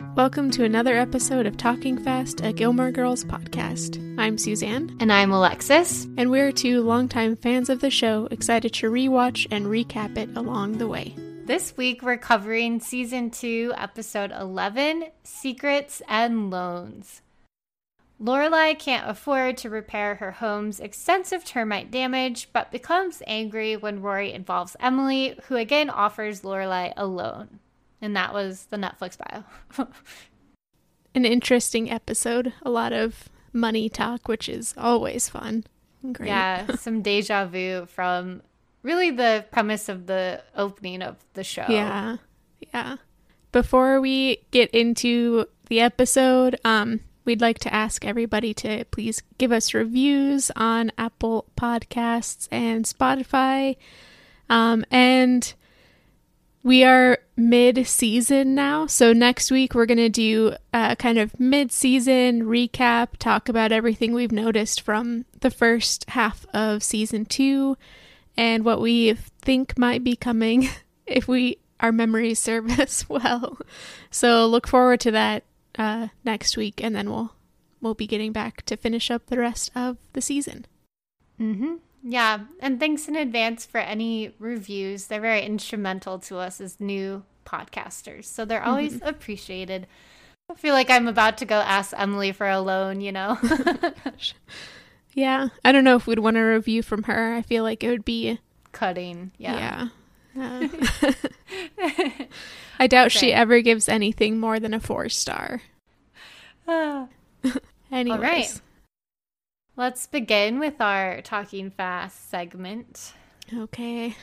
Welcome to another episode of Talking Fast, a Gilmore Girls podcast. I'm Suzanne. And I'm Alexis. And we're two longtime fans of the show, excited to rewatch and recap it along the way. This week we're covering season 2, episode 11 Secrets and Loans. Lorelai can't afford to repair her home's extensive termite damage, but becomes angry when Rory involves Emily, who again offers Lorelai a loan and that was the Netflix bio. An interesting episode. A lot of money talk, which is always fun. Great. Yeah, some deja vu from really the premise of the opening of the show. Yeah. Yeah. Before we get into the episode, um, we'd like to ask everybody to please give us reviews on Apple Podcasts and Spotify. Um, and we are mid season now. So next week we're going to do a kind of mid season recap, talk about everything we've noticed from the first half of season two and what we think might be coming if we our memories serve us well. So look forward to that uh, next week and then we'll we'll be getting back to finish up the rest of the season. Mhm. Yeah, and thanks in advance for any reviews. They're very instrumental to us as new podcasters, so they're always mm-hmm. appreciated. I feel like I'm about to go ask Emily for a loan, you know? yeah, I don't know if we'd want a review from her. I feel like it would be cutting. Yeah. Yeah. Uh, I doubt okay. she ever gives anything more than a four star. Uh, Anyways. All right. Let's begin with our talking fast segment. Okay.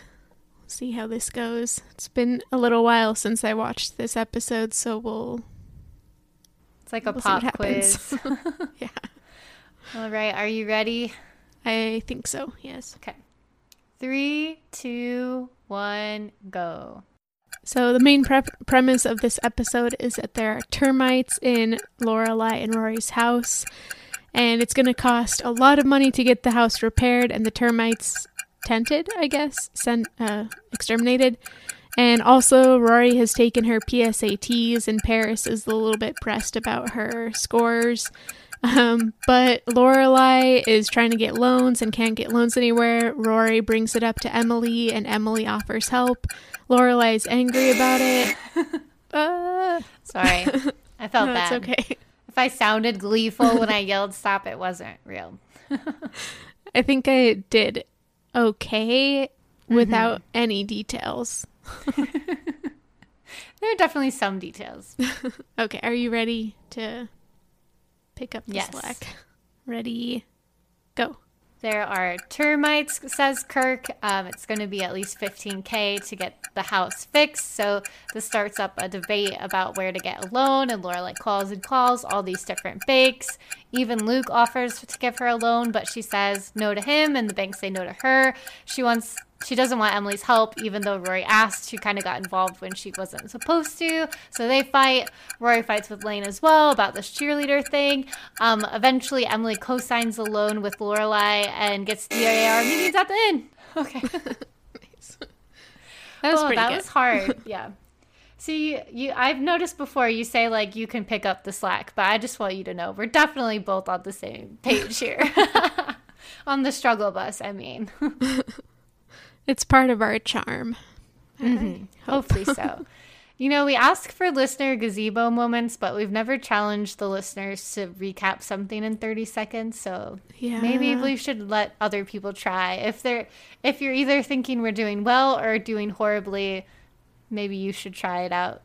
See how this goes. It's been a little while since I watched this episode, so we'll. It's like a we'll pop quiz. yeah. All right. Are you ready? I think so, yes. Okay. Three, two, one, go. So the main pre- premise of this episode is that there are termites in Lorelai and Rory's house, and it's going to cost a lot of money to get the house repaired and the termites tented, I guess, sent uh, exterminated. And also, Rory has taken her PSATs, and Paris is a little bit pressed about her scores. Um, but Lorelai is trying to get loans and can't get loans anywhere. Rory brings it up to Emily, and Emily offers help. Lorelai is angry about it. Uh, Sorry, I felt no, bad. It's okay if I sounded gleeful when I yelled stop, it wasn't real. I think I did okay without mm-hmm. any details. there are definitely some details. okay, are you ready to pick up the yes. slack? Ready, go. There are termites, says Kirk. Um, it's going to be at least 15K to get the house fixed. So this starts up a debate about where to get a loan. And Lorelai calls and calls all these different banks. Even Luke offers to give her a loan, but she says no to him, and the banks say no to her. She wants she doesn't want Emily's help, even though Rory asked. She kind of got involved when she wasn't supposed to. So they fight. Rory fights with Lane as well about this cheerleader thing. Um, eventually, Emily co signs the loan with Lorelai and gets DAR meetings at the end. Okay. nice. That was oh, that good. was hard. Yeah. See, you I've noticed before you say like you can pick up the slack, but I just want you to know we're definitely both on the same page here. on the struggle bus, I mean. It's part of our charm. Mm-hmm. Hopefully so. You know, we ask for listener gazebo moments, but we've never challenged the listeners to recap something in 30 seconds. So yeah. maybe we should let other people try. If they're if you're either thinking we're doing well or doing horribly, maybe you should try it out.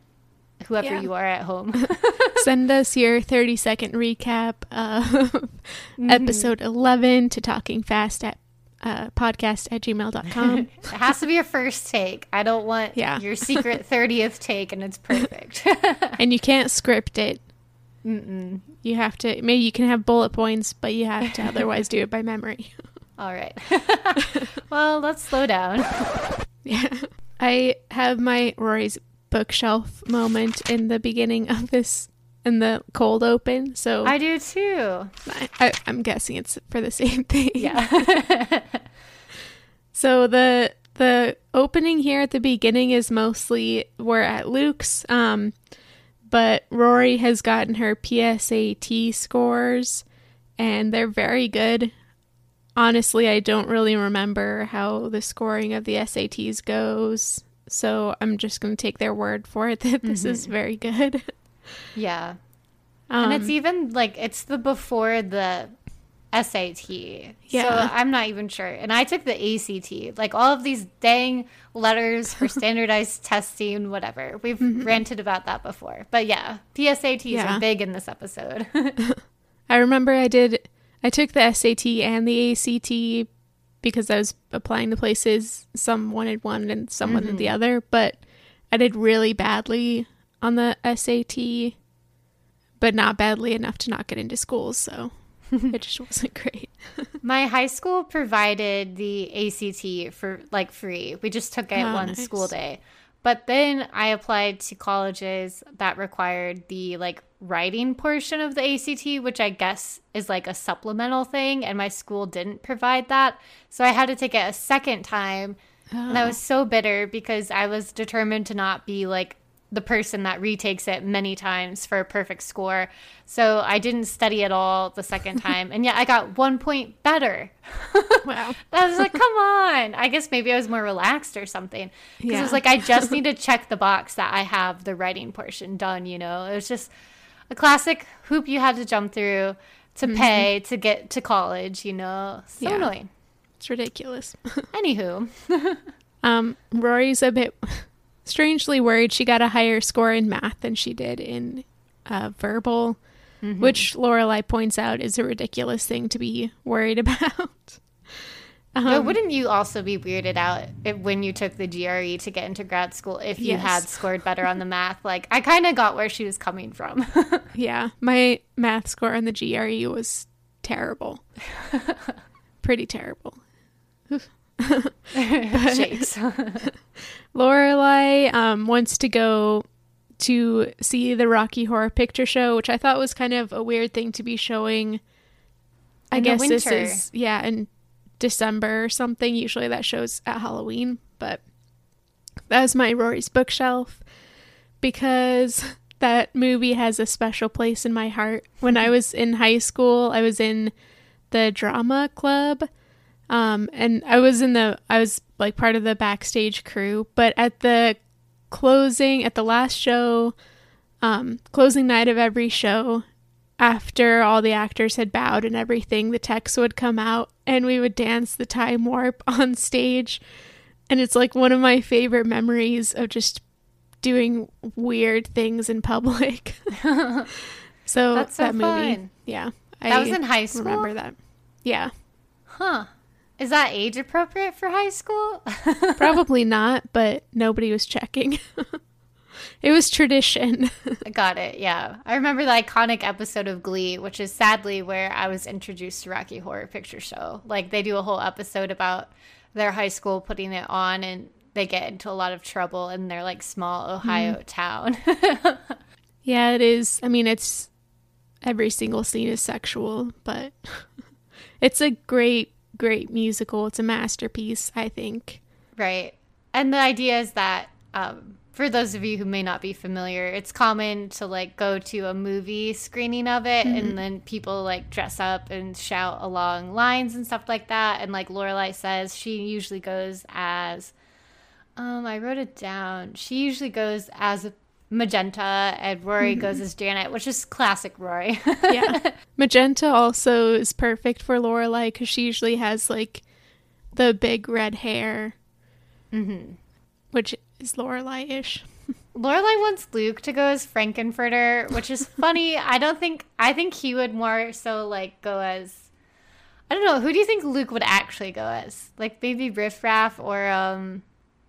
Whoever yeah. you are at home. Send us your 30 second recap of mm-hmm. episode 11 to talking fast at uh, podcast at gmail.com. it has to be a first take. I don't want Yeah. your secret 30th take and it's perfect. and you can't script it. Mm-mm. You have to, maybe you can have bullet points, but you have to otherwise do it by memory. All right. well, let's slow down. Yeah. I have my Rory's bookshelf moment in the beginning of this, in the cold open. So I do too. I, I'm guessing it's for the same thing. Yeah. So the the opening here at the beginning is mostly we're at Luke's, um, but Rory has gotten her PSAT scores, and they're very good. Honestly, I don't really remember how the scoring of the SATs goes, so I'm just going to take their word for it that this is very good. yeah. Um, and it's even like it's the before the SAT. So Yeah. I'm not even sure. And I took the ACT. Like all of these dang letters for standardized testing, whatever. We've ranted about that before. But yeah, PSATs Yeah. are big in this episode. I remember I did I took the SAT and the ACT because I was applying to places some wanted one and some wanted the other, but I did really badly on the SAT, but not badly enough to not get into schools, so it just wasn't great. My high school provided the ACT for like free. We just took it Oh, one nice. school day. But then I applied to colleges that required the like writing portion of the ACT, which I guess is like a supplemental thing, and my school didn't provide that. So I had to take it a second time. And I oh. was so bitter because I was determined to not be like the person that retakes it many times for a perfect score. So I didn't study at all the second time. and yet I got one point better. Wow. I was like, come on. I guess maybe I was more relaxed or something. Because it was like, I just need to check the box that I have the writing portion done, you know? It was just a classic hoop you had to jump through to pay to get to college, you know? So Yeah. annoying. It's ridiculous. Anywho, Um, Rory's a bit strangely worried she got a higher score in math than she did in uh, verbal, which Lorelai points out is a ridiculous thing to be worried about. Um, but wouldn't you also be weirded out if, when you took the GRE to get into grad school if you Yes. had scored better on the math? Like, I kind of got where she was coming from. Yeah, my math score on the GRE was terrible. Pretty terrible. Shakes. Lorelai um, wants to go to see the Rocky Horror Picture Show, which I thought was kind of a weird thing to be showing. I In guess this is yeah in December or something. Usually that shows at Halloween, but that was my Rory's bookshelf because that movie has a special place in my heart. When I was in high school, I was in the drama club. Um, and I was in the, I was like part of the backstage crew, but at the closing, at the last show, um, closing night of every show, after all the actors had bowed and everything, the text would come out and we would dance the time warp on stage. And it's like one of my favorite memories of just doing weird things in public. so That's so that movie, fun. yeah, That was in high school? Remember that? Yeah, Huh. Is that age appropriate for high school? probably not, but nobody was checking. it was tradition. I Got it. Yeah. I remember the iconic episode of Glee, which is sadly where I was introduced to Rocky Horror Picture Show. Like they do a whole episode about their high school putting it on and they get into a lot of trouble in their like small Ohio mm-hmm. town. yeah, it is. I mean, it's every single scene is sexual, but it's a great, great musical. It's a masterpiece, I think. Right. And the idea is that um, for those of you who may not be familiar, it's common to like go to a movie screening of it and then people like dress up and shout along lines and stuff like that. And like Lorelai says, she usually goes as um I wrote it down. She usually goes as Magenta and Rory goes as Janet, which is classic Rory. Yeah. Magenta also is perfect for Lorelai because she usually has like the big red hair, mm-hmm. which is Lorelai ish. Lorelai wants Luke to go as Frank-N-Furter, which is funny. I don't think I think he would more so like go as I don't know. Who do you think Luke would actually go as? Like maybe Riff Raff or um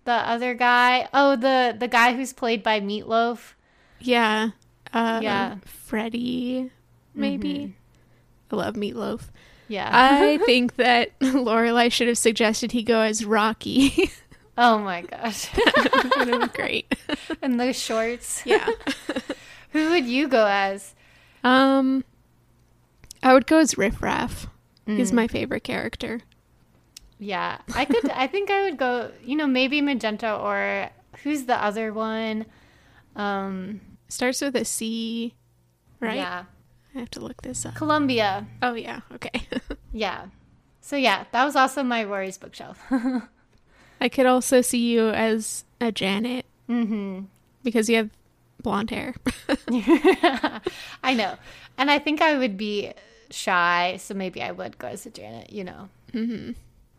the other guy? Oh, the the guy who's played by Meatloaf. Yeah. Uh, Yeah. Freddie, maybe. I love Meatloaf. Yeah. I think that Lorelai should have suggested he go as Rocky. oh my gosh. that would have been great. and those shorts. Yeah. Who would you go as? Um, I would go as Riff Raff. He's my favorite character. Yeah, I could. I think I would go. You know, maybe Magenta or who's the other one? Um, Starts with a C, right? Yeah, I have to look this up. Columbia. Oh yeah. Okay. Yeah. So yeah, that was also my Rory's bookshelf. I could also see you as a Janet hmm because you have blonde hair. I know, and I think I would be shy, so maybe I would go as a Janet. You know. hmm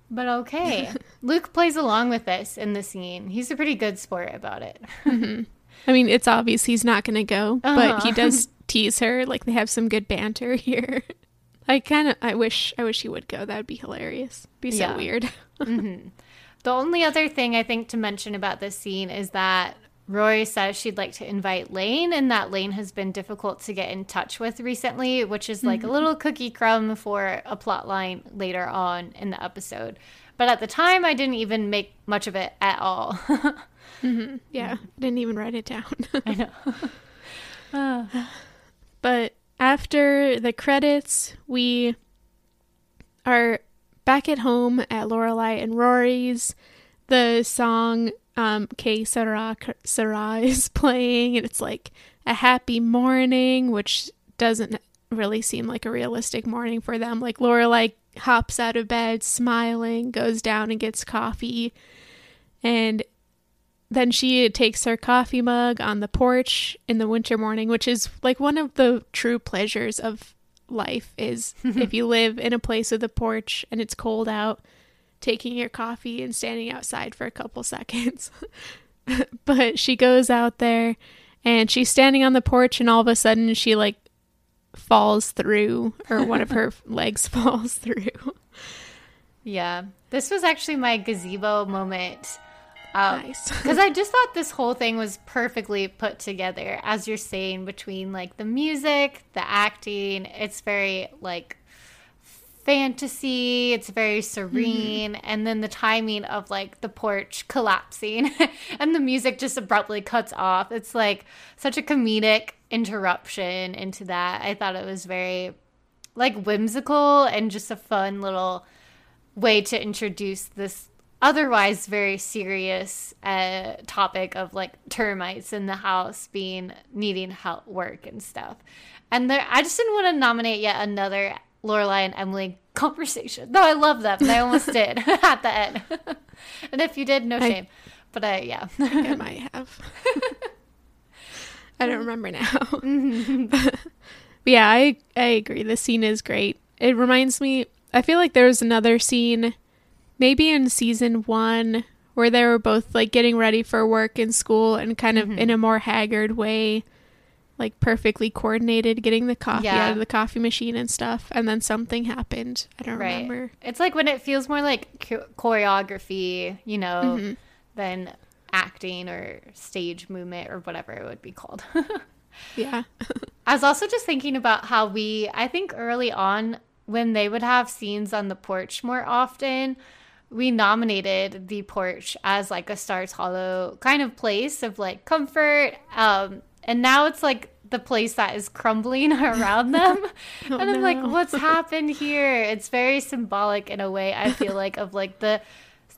But okay, Luke plays along with this in the scene. He's a pretty good sport about it. I mean, it's obvious he's not going to go, but Uh-huh. he does tease her. Like they have some good banter here. I kind of, I wish, I wish he would go. That would be hilarious. Be so Yeah. weird. The only other thing I think to mention about this scene is that Rory says she'd like to invite Lane, and that Lane has been difficult to get in touch with recently, which is like a mm-hmm. little cookie crumb for a plot line later on in the episode. But at the time, I didn't even make much of it at all. Mm-hmm. Yeah, I didn't even write it down. I know. But after the credits, we are back at home at Lorelai and Rory's. The song um, Que Sera, Sera is playing, and it's like a happy morning, which doesn't really seem like a realistic morning for them. Like Lorelai hops out of bed, smiling, goes down and gets coffee, and then she takes her coffee mug on the porch in the winter morning, which is like one of the true pleasures of life is if you live in a place with a porch and it's cold out, taking your coffee and standing outside for a couple seconds. but she goes out there and she's standing on the porch and all of a sudden she like falls through or one of her legs falls through. Yeah. This was actually my gazebo moment. Um, Nice. Because I just thought this whole thing was perfectly put together, as you're saying, between like the music, the acting. It's very like fantasy, it's very serene, and then the timing of like the porch collapsing and the music just abruptly cuts off. It's like such a comedic interruption into that. I thought it was very like whimsical and just a fun little way to introduce this otherwise very serious uh, topic of like termites in the house being needing help work and stuff. And there, I just didn't want to nominate yet another Lorelai and Emily conversation. Though I love them, and I almost did at the end. and if you did, no I- shame. But uh, I, yeah, I might have. I don't remember now. Mm-hmm. but yeah, I I agree. The scene is great. It reminds me. I feel like there was another scene, maybe in season one, where they were both like getting ready for work and school, and kind of in mm-hmm. a more haggard way, like perfectly coordinated, getting the coffee Yeah. out of the coffee machine and stuff. And then something happened. I don't right. remember. It's like when it feels more like cho- choreography, you know, than acting or stage movement or whatever it would be called. Yeah. I was also just thinking about how we, I think early on, when they would have scenes on the porch more often, we nominated the porch as like a Stars Hollow kind of place of like comfort. Um, and now it's like the place that is crumbling around them. and I'm like, what's happened here? It's very symbolic in a way, I feel like, of like the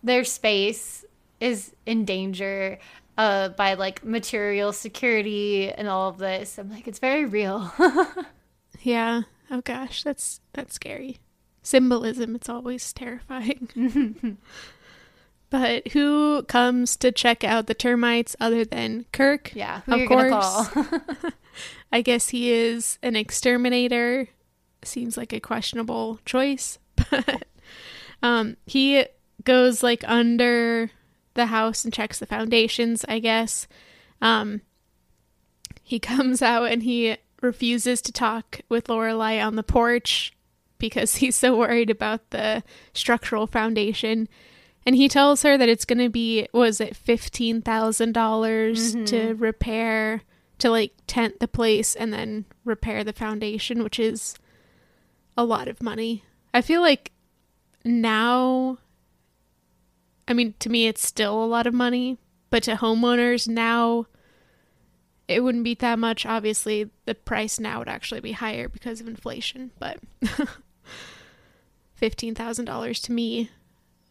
their space is in danger uh, by like material security and all of this. I'm like, it's very real. Yeah. Oh gosh, that's that's scary. Symbolism, it's always terrifying. But who comes to check out the termites other than Kirk? yeah, who of course. I guess he is an exterminator. Seems like a questionable choice, but um he goes like under the house and checks the foundations, I guess. Um he comes out and he refuses to talk with Lorelai on the porch because he's so worried about the structural foundation. And he tells her that it's going to be, was it $15,000 mm-hmm. to repair, to like tent the place and then repair the foundation, which is a lot of money. I feel like now, I mean, to me, it's still a lot of money, but to homeowners now, it wouldn't be that much. Obviously, the price now would actually be higher because of inflation, but $15,000 to me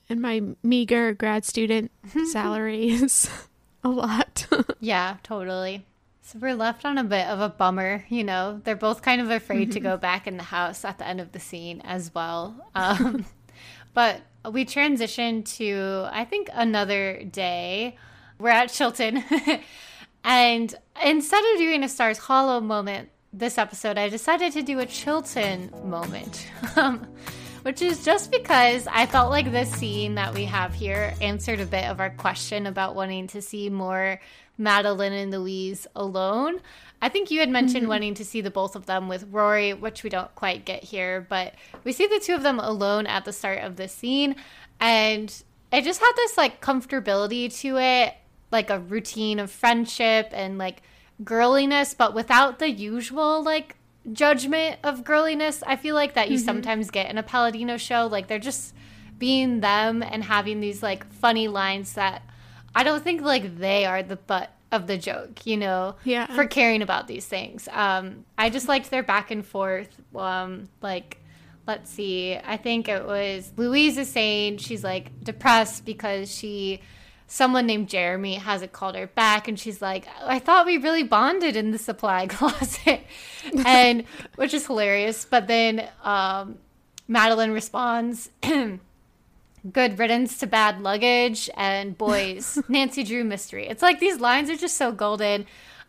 and my meager grad student salary is a lot. Yeah, totally. So we're left on a bit of a bummer, you know. They're both kind of afraid to go back in the house at the end of the scene as well. Um, but we transition to, I think, another day. We're at Chilton. and instead of doing a Stars Hollow moment this episode, I decided to do a Chilton moment. Um, which is just because I felt like this scene that we have here answered a bit of our question about wanting to see more Madeline and Louise alone. I think you had mentioned mm-hmm. wanting to see the both of them with Rory, which we don't quite get here, but we see the two of them alone at the start of the scene. And it just had this like comfortability to it, like a routine of friendship and like girliness, but without the usual like judgment of girliness. I feel like that you sometimes get in a Palladino show. Like they're just being them and having these like funny lines that I don't think like they are the butt of the joke, you know, Yeah. for caring about these things. Um, I just liked their back and forth. Um, like, let's see, I think it was Louise is saying she's like depressed because she, someone named Jeremy hasn't called her back, and she's like, I thought we really bonded in the supply closet, and which is hilarious. But then um, Madeline responds. good riddance to bad luggage and boys nancy drew mystery it's like these lines are just so golden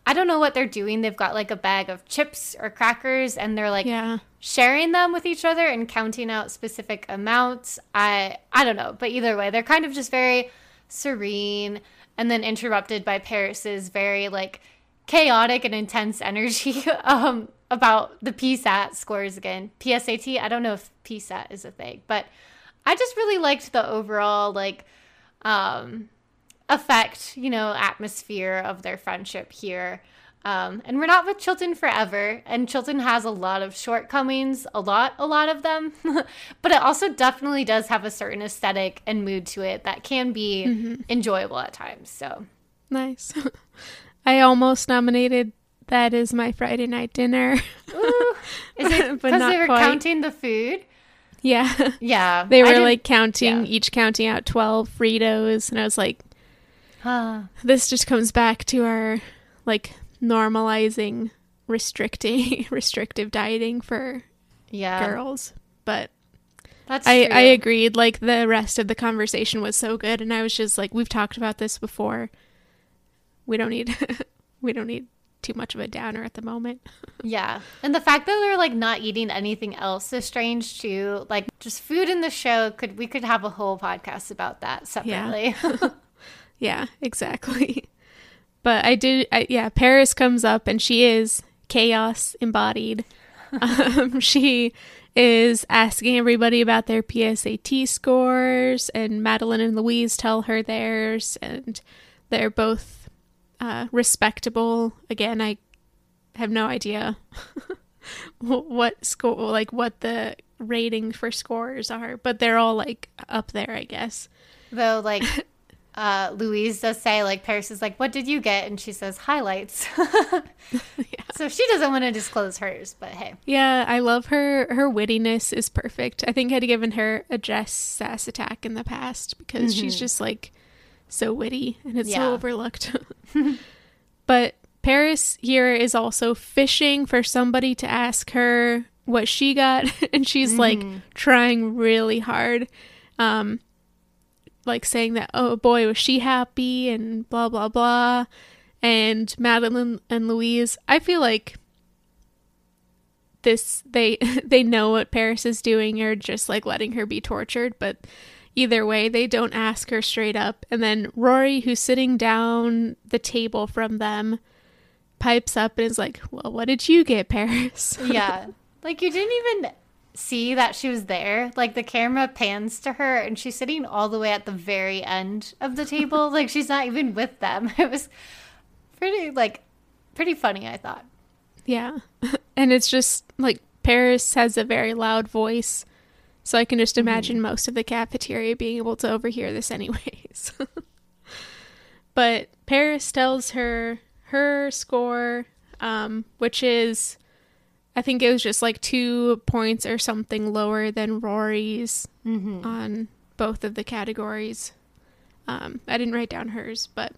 i don't know what they're doing they've got like a bag of chips or crackers and they're like yeah. sharing them with each other and counting out specific amounts i i don't know but either way they're kind of just very serene and then interrupted by paris's very like chaotic and intense energy um about the psat scores again psat i don't know if psat is a thing but I just really liked the overall like um effect, you know, atmosphere of their friendship here. Um, and we're not with Chilton forever, and Chilton has a lot of shortcomings, a lot, a lot of them, but it also definitely does have a certain aesthetic and mood to it that can be enjoyable at times. So, Nice. I almost nominated that as my Friday night dinner. is it But because they were quite. counting the food? yeah. Yeah, They were like counting, yeah. each counting out 12 Fritos. And I was like, Ah, this just comes back to our like normalizing restricting restrictive dieting for yeah, girls. But that's I, true. I agreed. Like the rest of the conversation was so good, and I was just like, we've talked about this before. We don't need we don't need too much of a downer at the moment. Yeah. And the fact that they're like not eating anything else is strange too. Like just food in the show could we could have a whole podcast about that separately. Yeah, exactly. But I did, I, yeah, Paris comes up and she is chaos embodied. um, she is asking everybody about their PSAT scores, and Madeline and Louise tell her theirs, and they're both uh, respectable. Again, I have no idea what score, like what the rating for scores are, but they're all like up there, I guess. Though like uh Louise does say like Paris is like, What did you get? And she says highlights. So she doesn't want to disclose hers, but hey. Yeah, I love her. Her wittiness is perfect. I think I'd given her a Jess Sass attack in the past because she's just like so witty and it's Yeah. so overlooked. but Paris here is also fishing for somebody to ask her what she got, and she's like trying really hard. Um, like saying that, oh boy, was she happy and blah blah blah. And Madeline and Louise, I feel like this they they know what Paris is doing or just like letting her be tortured, but either way they don't ask her straight up. And then Rory, who's sitting down the table from them, pipes up and is like, "Well, what did you get, Paris?" Yeah. like you didn't even see that she was there. Like the camera pans to her and she's sitting all the way at the very end of the table. like she's not even with them. It was pretty like pretty funny, I thought. Yeah. and it's just like Paris has a very loud voice. So I can just imagine mm-hmm. most of the cafeteria being able to overhear this anyways. but Paris tells her her score um, which is I think it was just like two points or something lower than Rory's mm-hmm. on both of the categories. Um, I didn't write down hers, but.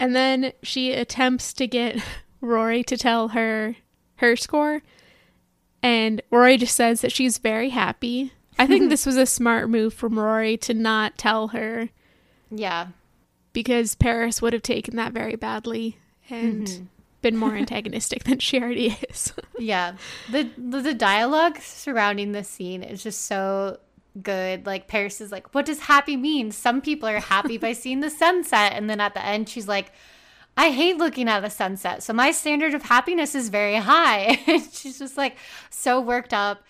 And then she attempts to get Rory to tell her her score. And Rory just says that she's very happy. I think this was a smart move from Rory to not tell her. Yeah. Because Paris would have taken that very badly. And. Mm-hmm been more antagonistic than she already is. yeah. The, the the dialogue surrounding this scene is just so good. Like Paris is like, "What does happy mean? Some people are happy by seeing the sunset." And then at the end she's like, I hate looking at the sunset. So my standard of happiness is very high. she's just like so worked up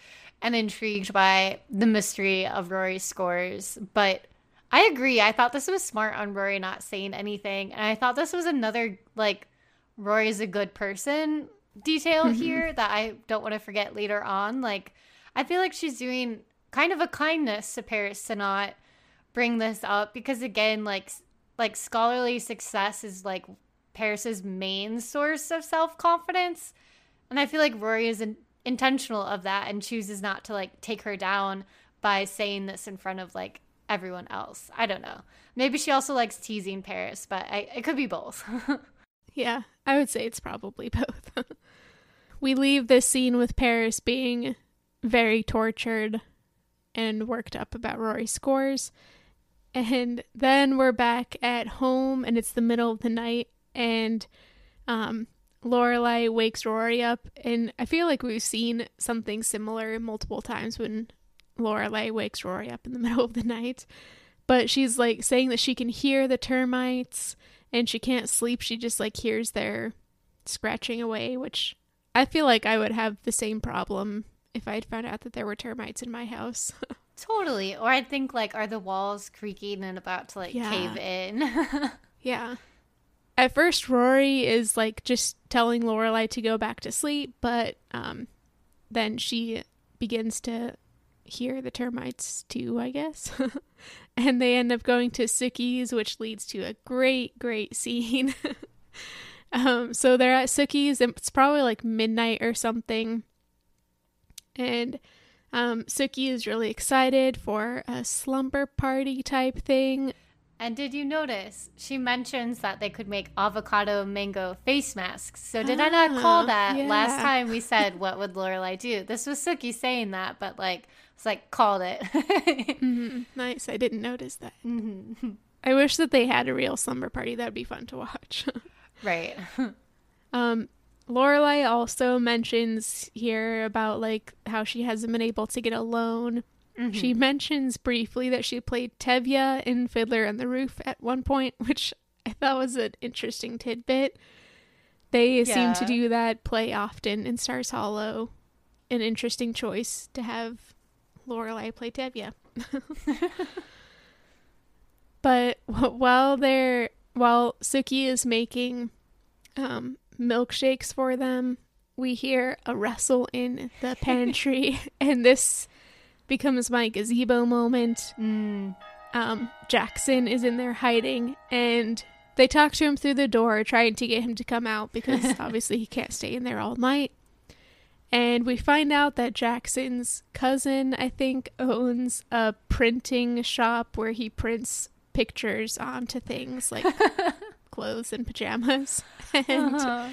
and intrigued by the mystery of Rory's scores. But I agree. I thought this was smart on Rory not saying anything. And I thought this was another like Rory is a good person detail mm-hmm. here that I don't want to forget later on. Like, I feel like she's doing kind of a kindness to Paris to not bring this up because again, like like scholarly success is like Paris's main source of self confidence, and I feel like Rory is in- intentional of that and chooses not to like take her down by saying this in front of like everyone else. I don't know. Maybe she also likes teasing Paris, but I, it could be both. Yeah, I would say it's probably both. we leave this scene with Paris being very tortured and worked up about Rory's scores. And then we're back at home and it's the middle of the night and um Lorelai wakes Rory up and I feel like we've seen something similar multiple times when Lorelai wakes Rory up in the middle of the night. But she's like saying that she can hear the termites and she can't sleep. She just like hears their scratching away, which I feel like I would have the same problem if I'd found out that there were termites in my house. totally. Or I'd think like, are the walls creaking and about to like yeah. cave in? yeah. At first, Rory is like just telling Lorelai to go back to sleep, but um, then she begins to hear the termites too, I guess. and they end up going to Sookie's, which leads to a great, great scene. um, so they're at Sookie's, and it's probably like midnight or something. And um, Sookie is really excited for a slumber party type thing. And did you notice she mentions that they could make avocado mango face masks? So did I not call ah, that yeah. last time we said what would Lorelai do? This was Sookie saying that, but like it's like called it. mm-hmm. Nice. I didn't notice that. Mm-hmm. I wish that they had a real slumber party. That'd be fun to watch. right. um, Lorelai also mentions here about like how she hasn't been able to get a loan. Mm-hmm. She mentions briefly that she played Tevye in Fiddler on the Roof at one point, which I thought was an interesting tidbit. They yeah. seem to do that play often in Stars Hollow. An interesting choice to have Lorelai play Tevye. but while they're while Sookie is making um, milkshakes for them, we hear a rustle in the pantry, and this becomes my gazebo moment. Mm. Um, Jackson is in there hiding, and they talk to him through the door, trying to get him to come out because obviously he can't stay in there all night. And we find out that Jackson's cousin, I think, owns a printing shop where he prints pictures onto things like clothes and pajamas. And uh-huh.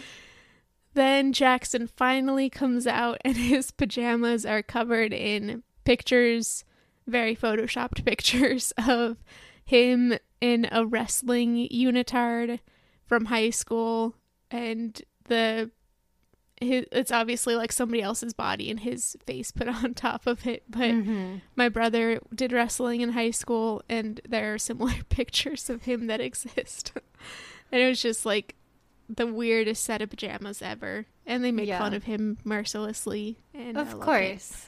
then Jackson finally comes out, and his pajamas are covered in pictures, very photoshopped pictures of him in a wrestling unitard from high school. And the his, it's obviously like somebody else's body and his face put on top of it. But mm-hmm. my brother did wrestling in high school, and there are similar pictures of him that exist. and it was just like the weirdest set of pajamas ever, and they make Yeah. fun of him mercilessly. And Of course.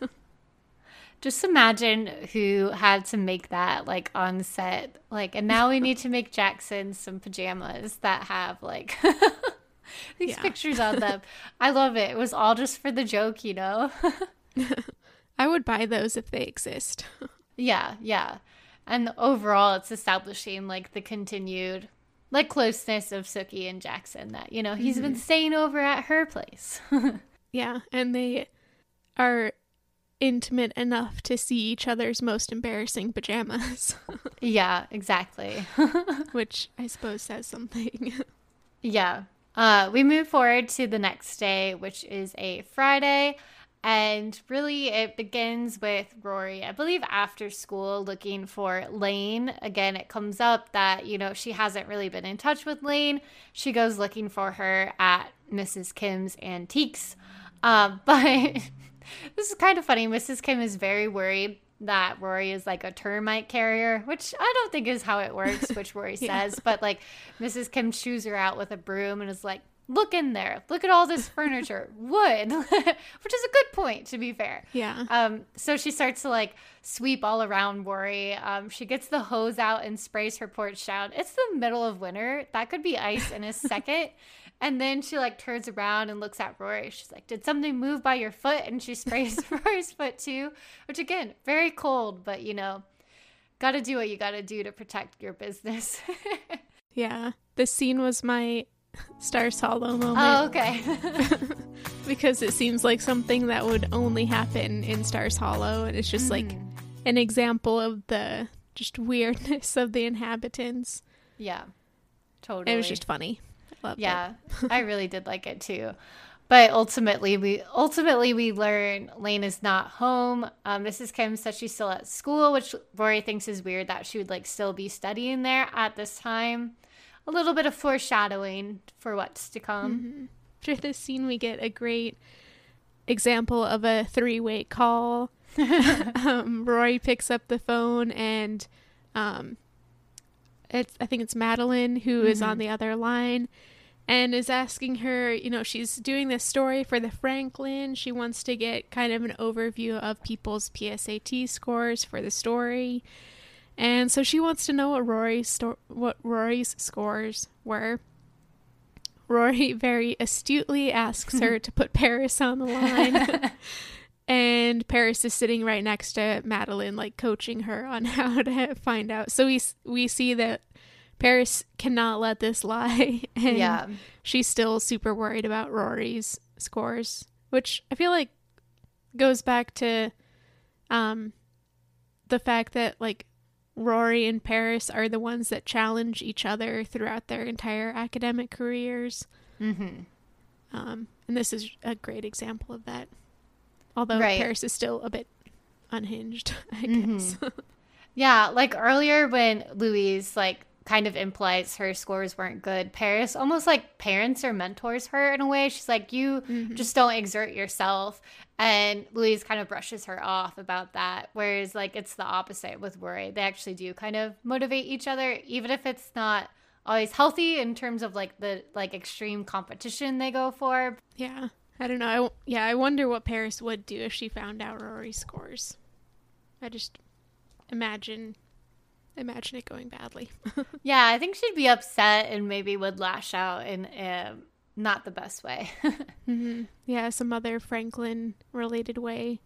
Just imagine who had to make that like on set. Like, and now we need to make Jackson some pajamas that have like these Yeah. pictures on them. I love it. It was all just for the joke, you know? I would buy those if they exist. yeah, yeah. And overall, it's establishing like the continued like closeness of Sookie and Jackson that, you know, he's been mm-hmm. staying over at her place. yeah, and they are intimate enough to see each other's most embarrassing pajamas, yeah, exactly. which I suppose says something. Yeah. Uh, we move forward to the next day, which is a Friday. And really, it begins with Rory, I believe, after school looking for Lane. Again, it comes up that, you know, she hasn't really been in touch with Lane. She goes looking for her at Mrs. Kim's Antiques. Um, but this is kind of funny. Mrs. Kim is very worried that Rory is like a termite carrier, which I don't think is how it works, which Rory Yeah. says. But like Mrs. Kim shoos her out with a broom and is like, look in there. Look at all this furniture, wood, which is a good point, to be fair. yeah. Um, so she starts to like sweep all around Rory. Um, she gets the hose out and sprays her porch down. It's the middle of winter. That could be ice in a second. And then she like turns around and looks at Rory. She's like, "Did something move by your foot?" And she sprays Rory's foot too, which again, very cold, but you know, got to do what you got to do to protect your business. Yeah. This scene was my Stars Hollow moment oh, okay. because it seems like something that would only happen in Stars Hollow, and it's just like Mm-hmm. an example of the just weirdness of the inhabitants. yeah, totally. It was just funny. Loved yeah i really did like it too. But ultimately we ultimately we learn lane is not home. Um, mrs kim says she's still at school which rory thinks is weird that she would like still be studying there at this time. A little bit of foreshadowing for what's to come. After this scene, we get a great example of a three-way call. um, Rory picks up the phone, and um, it's I think it's Madeline who is on the other line, and is asking her. You know, she's doing this story for the Franklin. She wants to get kind of an overview of people's PSAT scores for the story. And so she wants to know what Rory's sto- what Rory's scores were. Rory very astutely asks her to put Paris on the line. and Paris is sitting right next to Madeline like coaching her on how to find out. So we we see that Paris cannot let this lie and Yeah. she's still super worried about Rory's scores, which I feel like goes back to um the fact that like Rory and Paris are the ones that challenge each other throughout their entire academic careers. mm-hmm. Um, and this is a great example of that. Although Right. Paris is still a bit unhinged, I Mhm. guess. Yeah, like earlier when Louise like kind of implies her scores weren't good, Paris almost like parents or mentors her in a way. She's like, You mm-hmm. just don't exert yourself. And Louise kind of brushes her off about that. Whereas like it's the opposite with Rory. They actually do kind of motivate each other, even if it's not always healthy in terms of like the like extreme competition they go for. yeah. I don't know. I, w- yeah, I wonder what Paris would do if she found out Rory's scores. I just imagine imagine it going badly. Yeah, I think she'd be upset and maybe would lash out in um, not the best way. hmm Yeah, some other Franklin related way.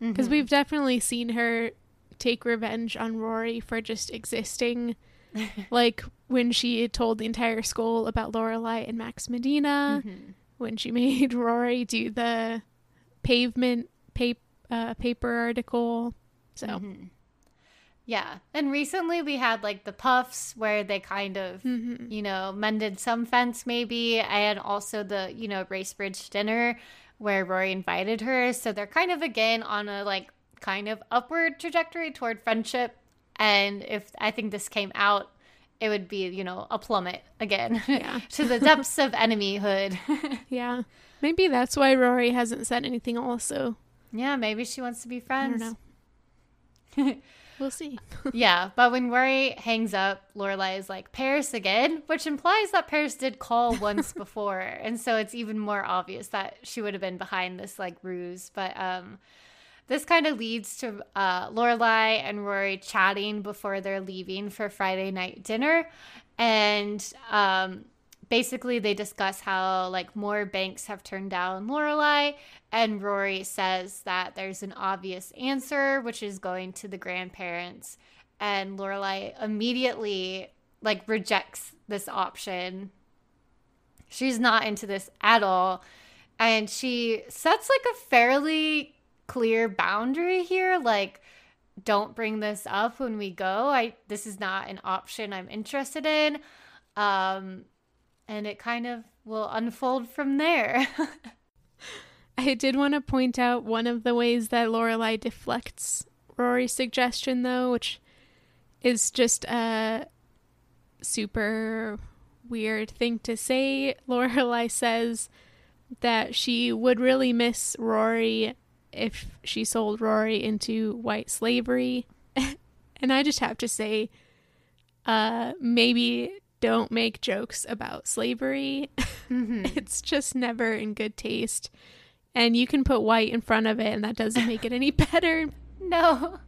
Because Mm-hmm. we've definitely seen her take revenge on Rory for just existing. like when she told the entire school about Lorelai and Max Medina, Mhm. when she made Rory do the pavement pap- uh, paper article. So, Mhm. Yeah. And recently we had like the puffs where they kind of, Mhm. you know, mended some fence maybe. And also the, you know, Bracebridge dinner where Rory invited her. So they're kind of again on a like kind of upward trajectory toward friendship. And if I think this came out, it would be, you know, a plummet again Yeah. to the depths of enemyhood. yeah. Maybe that's why Rory hasn't said anything also. yeah, maybe she wants to be I friends. don't know. We'll see. yeah, but when Rory hangs up, Lorelai is like Paris again, which implies that Paris did call once before, and so it's even more obvious that she would have been behind this like ruse. But um, this kind of leads to uh, Lorelai and Rory chatting before they're leaving for Friday night dinner, and um, basically they discuss how like more banks have turned down Lorelai, and Rory says that there's an obvious answer, which is going to the grandparents, and Lorelai immediately like rejects this option. She's not into this at all. And she sets like a fairly clear boundary here like don't bring this up when we go. I this is not an option I'm interested in. Um and it kind of will unfold from there. I did want to point out one of the ways that Lorelai deflects Rory's suggestion, though, which is just a super weird thing to say. Lorelai says that she would really miss Rory if she sold Rory into white slavery. and I just have to say, uh, maybe don't make jokes about slavery. Mm-hmm. it's just never in good taste. And you can put white in front of it, and that doesn't make it any better. no.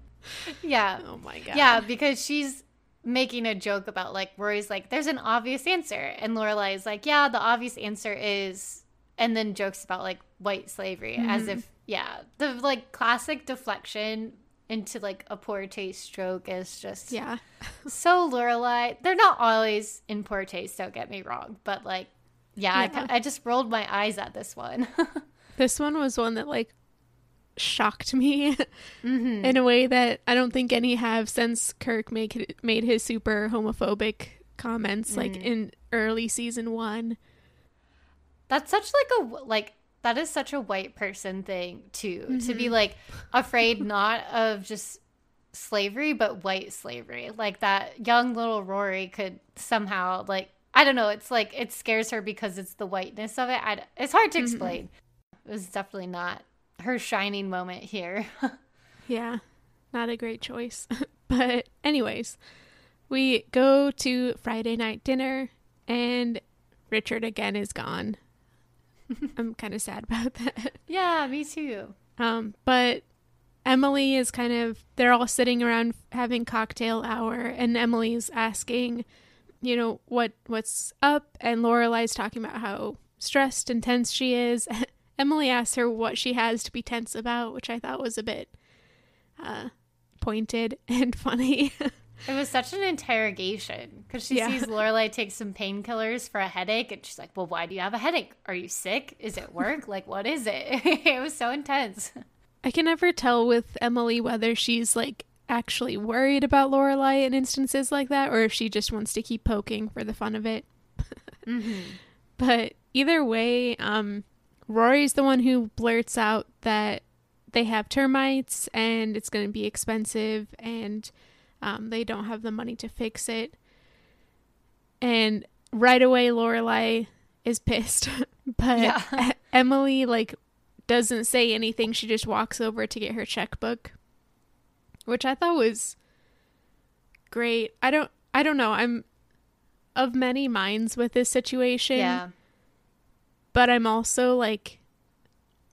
Yeah. Oh my God. Yeah, because she's making a joke about like Rory's like, there's an obvious answer. And Lorelai is like, yeah, the obvious answer is, and then jokes about like white slavery mm-hmm. as if, yeah, the like classic deflection into like a poor taste stroke is just yeah so Lorelai. They're not always in poor taste. Don't get me wrong, but like yeah, yeah. I, I just rolled my eyes at this one. this one was one that like shocked me mm-hmm. in a way that I don't think any have since Kirk made made his super homophobic comments mm. like in early season one. That's such like a like that is such a white person thing too mm-hmm. to be mm-hmm. like afraid not of just slavery but white slavery like that young little rory could somehow like i don't know it's like it scares her because it's the whiteness of it I, it's hard to mm-hmm. explain mm-hmm. it was definitely not her shining moment here yeah not a great choice but anyways we go to friday night dinner and richard again is gone I'm kind of sad about that. Yeah, me too. Um, but Emily is kind of they're all sitting around having cocktail hour and Emily's asking, you know, what what's up and Lorelai's talking about how stressed and tense she is. Emily asks her what she has to be tense about, which I thought was a bit uh, pointed and funny. It was such an interrogation because she yeah. sees Lorelai take some painkillers for a headache, and she's like, "Well, why do you have a headache? Are you sick? Is it work? like, what is it?" it was so intense. I can never tell with Emily whether she's like actually worried about Lorelai in instances like that, or if she just wants to keep poking for the fun of it. mm-hmm. But either way, um, Rory's the one who blurts out that they have termites and it's going to be expensive and um, they don't have the money to fix it. And right away, Lorelai is pissed, but yeah. Emily like doesn't say anything. She just walks over to get her checkbook, which I thought was great. I don't I don't know. I'm of many minds with this situation. Yeah. But I'm also like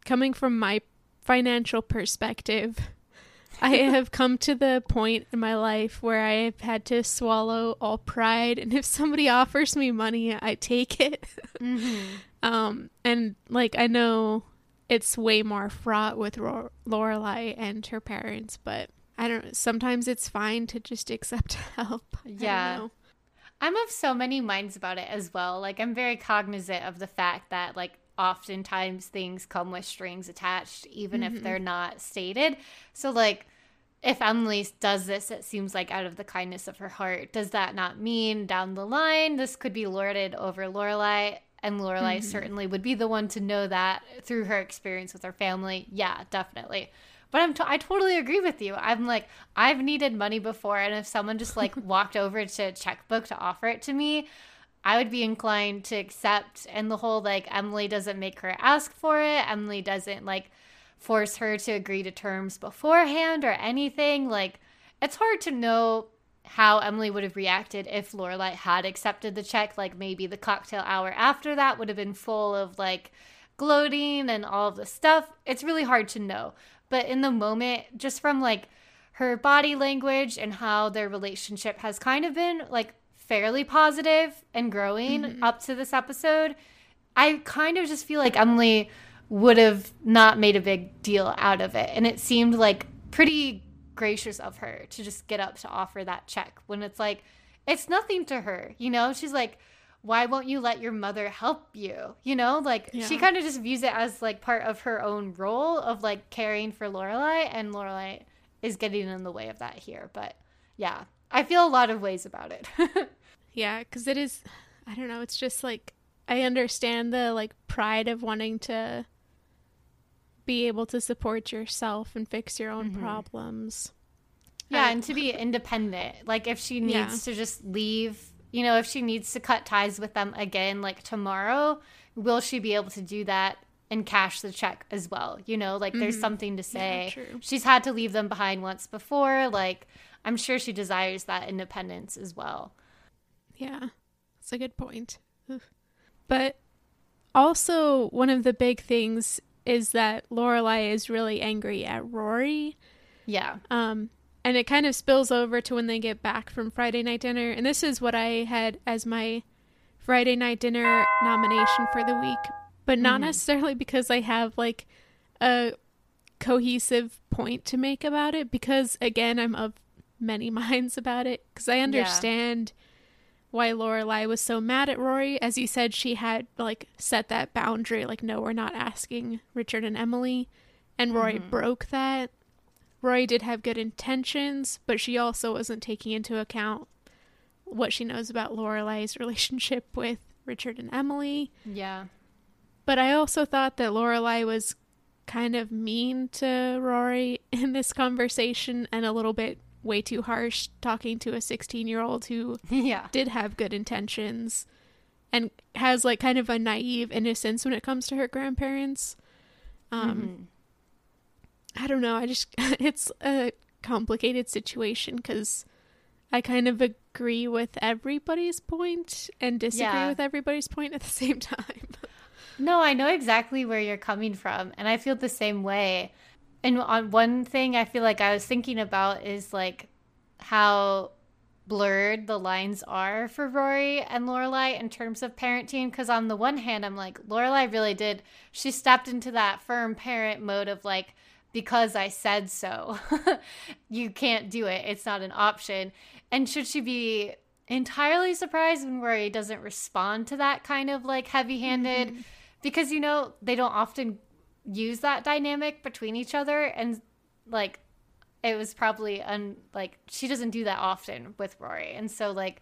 coming from my financial perspective. I have come to the point in my life where I have had to swallow all pride, and if somebody offers me money, I take it. Mm-hmm. um, and like I know it's way more fraught with Ro- Lorelai and her parents, but I don't. Sometimes it's fine to just accept help. Yeah. I'm of so many minds about it as well. Like I'm very cognizant of the fact that like oftentimes things come with strings attached, even mm-hmm. if they're not stated. So, like, if Emily does this, it seems like out of the kindness of her heart. Does that not mean down the line this could be lorded over Lorelai? And Lorelai mm-hmm. certainly would be the one to know that through her experience with her family. Yeah, definitely. But I'm t- I totally agree with you. I'm like I've needed money before, and if someone just like walked over to a checkbook to offer it to me, I would be inclined to accept. And the whole like Emily doesn't make her ask for it. Emily doesn't like force her to agree to terms beforehand or anything. Like it's hard to know how Emily would have reacted if Lorelai had accepted the check. Like maybe the cocktail hour after that would have been full of like gloating and all of the stuff. It's really hard to know. But in the moment, just from like her body language and how their relationship has kind of been like fairly positive and growing mm-hmm. up to this episode, I kind of just feel like Emily would have not made a big deal out of it. And it seemed like pretty gracious of her to just get up to offer that check when it's like, it's nothing to her. You know, she's like, why won't you let your mother help you? You know, like yeah. she kind of just views it as like part of her own role of like caring for Lorelai, and Lorelai is getting in the way of that here. But yeah, I feel a lot of ways about it. yeah, because it is, I don't know, it's just like I understand the like pride of wanting to be able to support yourself and fix your own mm-hmm. problems. Yeah, and to be independent. Like if she needs yeah. to just leave, you know, if she needs to cut ties with them again like tomorrow, will she be able to do that and cash the check as well? You know, like mm-hmm. there's something to say. Yeah, She's had to leave them behind once before, like I'm sure she desires that independence as well. Yeah. That's a good point. But also one of the big things is that Lorelai is really angry at Rory. Yeah. Um, and it kind of spills over to when they get back from Friday night dinner. And this is what I had as my Friday night dinner nomination for the week, but not mm-hmm. necessarily because I have like a cohesive point to make about it. Because again, I'm of many minds about it. Because I understand. Why Lorelai was so mad at Rory. As you said, she had like set that boundary, like, no, we're not asking Richard and Emily. And Rory mm-hmm. broke that. Rory did have good intentions, but she also wasn't taking into account what she knows about Lorelai's relationship with Richard and Emily. Yeah. But I also thought that Lorelai was kind of mean to Rory in this conversation and a little bit way too harsh talking to a 16 year old who yeah. did have good intentions and has like kind of a naive innocence when it comes to her grandparents. Um, mm-hmm. I don't know. I just, it's a complicated situation because I kind of agree with everybody's point and disagree yeah. with everybody's point at the same time. no, I know exactly where you're coming from. And I feel the same way. And on one thing I feel like I was thinking about is like how blurred the lines are for Rory and Lorelai in terms of parenting. Because on the one hand, I'm like Lorelai really did. She stepped into that firm parent mode of like because I said so. you can't do it. It's not an option. And should she be entirely surprised when Rory doesn't respond to that kind of like heavy handed? Mm-hmm. Because, you know, they don't often use that dynamic between each other and like it was probably un like she doesn't do that often with Rory. And so like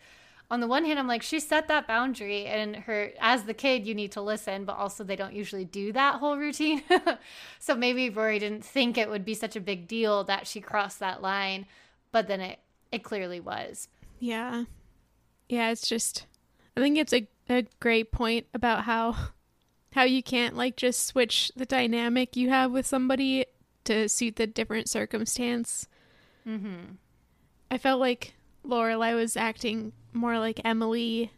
on the one hand I'm like she set that boundary and her as the kid you need to listen, but also they don't usually do that whole routine. so maybe Rory didn't think it would be such a big deal that she crossed that line, but then it it clearly was. Yeah. Yeah, it's just I think it's a a great point about how how you can't like just switch the dynamic you have with somebody to suit the different circumstance. Mm-hmm. I felt like Lorelai was acting more like Emily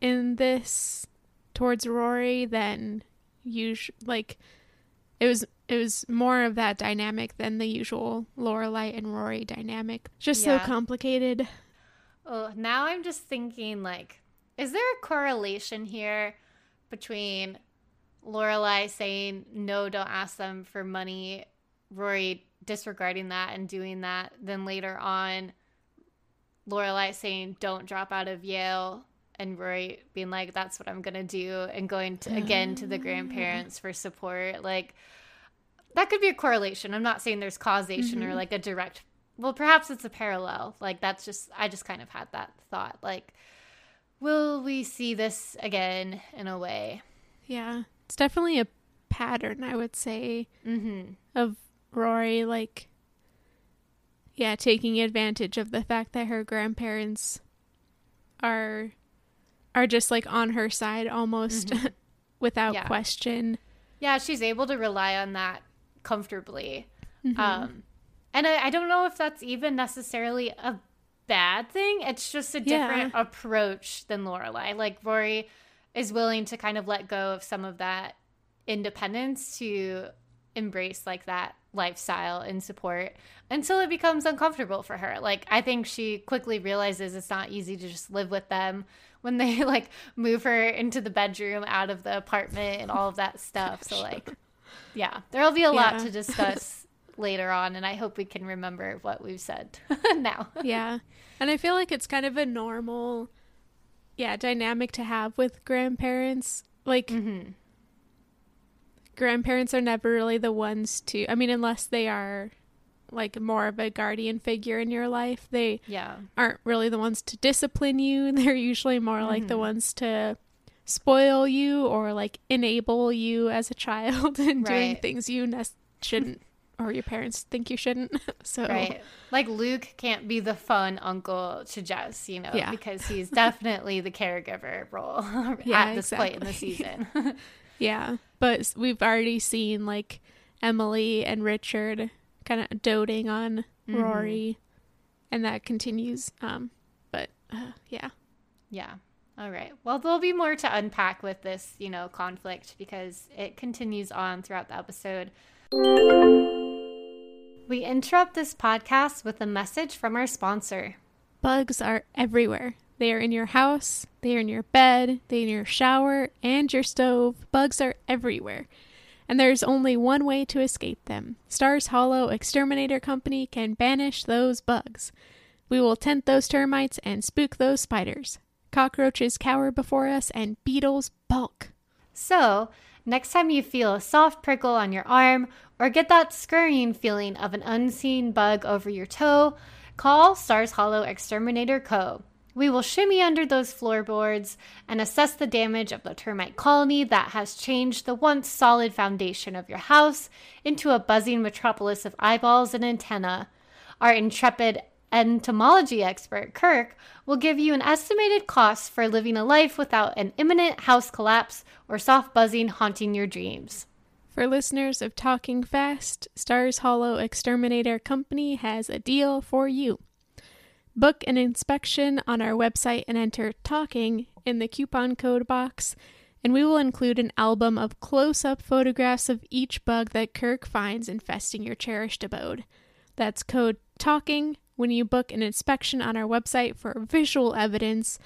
in this towards Rory than usual. Like it was, it was more of that dynamic than the usual Lorelai and Rory dynamic. Just yeah. so complicated. Oh, now I'm just thinking like, is there a correlation here between Lorelai saying no, don't ask them for money, Rory disregarding that and doing that. Then later on, Lorelai saying don't drop out of Yale, and Rory being like that's what I'm gonna do, and going to, again to the grandparents for support. Like that could be a correlation. I'm not saying there's causation mm-hmm. or like a direct. Well, perhaps it's a parallel. Like that's just I just kind of had that thought. Like will we see this again in a way? Yeah, it's definitely a pattern, I would say, mm-hmm. of Rory, like, yeah, taking advantage of the fact that her grandparents are are just like on her side almost mm-hmm. without yeah. question. Yeah, she's able to rely on that comfortably. Mm-hmm. Um, And I, I don't know if that's even necessarily a bad thing. It's just a different Yeah. approach than Lorelai. Like Rory is willing to kind of let go of some of that independence to embrace like that lifestyle and support until it becomes uncomfortable for her. Like I think she quickly realizes it's not easy to just live with them when they like move her into the bedroom out of the apartment and all of that stuff. So like yeah, there'll be a lot to discuss later on and I hope we can remember what we've said now. yeah. And I feel like it's kind of a normal, yeah, dynamic to have with grandparents. Like, Mm-hmm. grandparents are never really the ones to, I mean, unless they are like more of a guardian figure in your life, they Yeah. aren't really the ones to discipline you. They're usually more like Mm-hmm. the ones to spoil you or like enable you as a child and doing things you ne- shouldn't or your parents think you shouldn't. so, Right. Like Luke can't be the fun uncle to Jess, you know, Yeah. because he's definitely the caregiver role Yeah, at this point in the season. Yeah, but we've already seen like Emily and Richard kind of doting on Mm-hmm. Rory, and that continues. Um, but uh, yeah, yeah. All right. Well, there'll be more to unpack with this, you know, conflict because it continues on throughout the episode. We interrupt this podcast with a message from our sponsor. bugs are everywhere. They are in your house, they are in your bed, they are in your shower and your stove. Bugs are everywhere. And there's only one way to escape them. Stars Hollow Exterminator Company can banish those bugs. We will tent those termites and spook those spiders. Cockroaches cower before us and beetles balk. So, next time you feel a soft prickle on your arm or get that scurrying feeling of an unseen bug over your toe, call Stars Hollow Exterminator Co. We will shimmy under those floorboards and assess the damage of the termite colony that has changed the once solid foundation of your house into a buzzing metropolis of eyeballs and antenna. Our intrepid entomology expert, Kirk, will give you an estimated cost for living a life without an imminent house collapse or soft buzzing haunting your dreams. For listeners of Talking Fast, Stars Hollow Exterminator Company has a deal for you. Book an inspection on our website and enter TALKING in the coupon code box, and we will include an album of close up photographs of each bug that Kirk finds infesting your cherished abode. That's code TALKING when you book an inspection on our website for visual evidence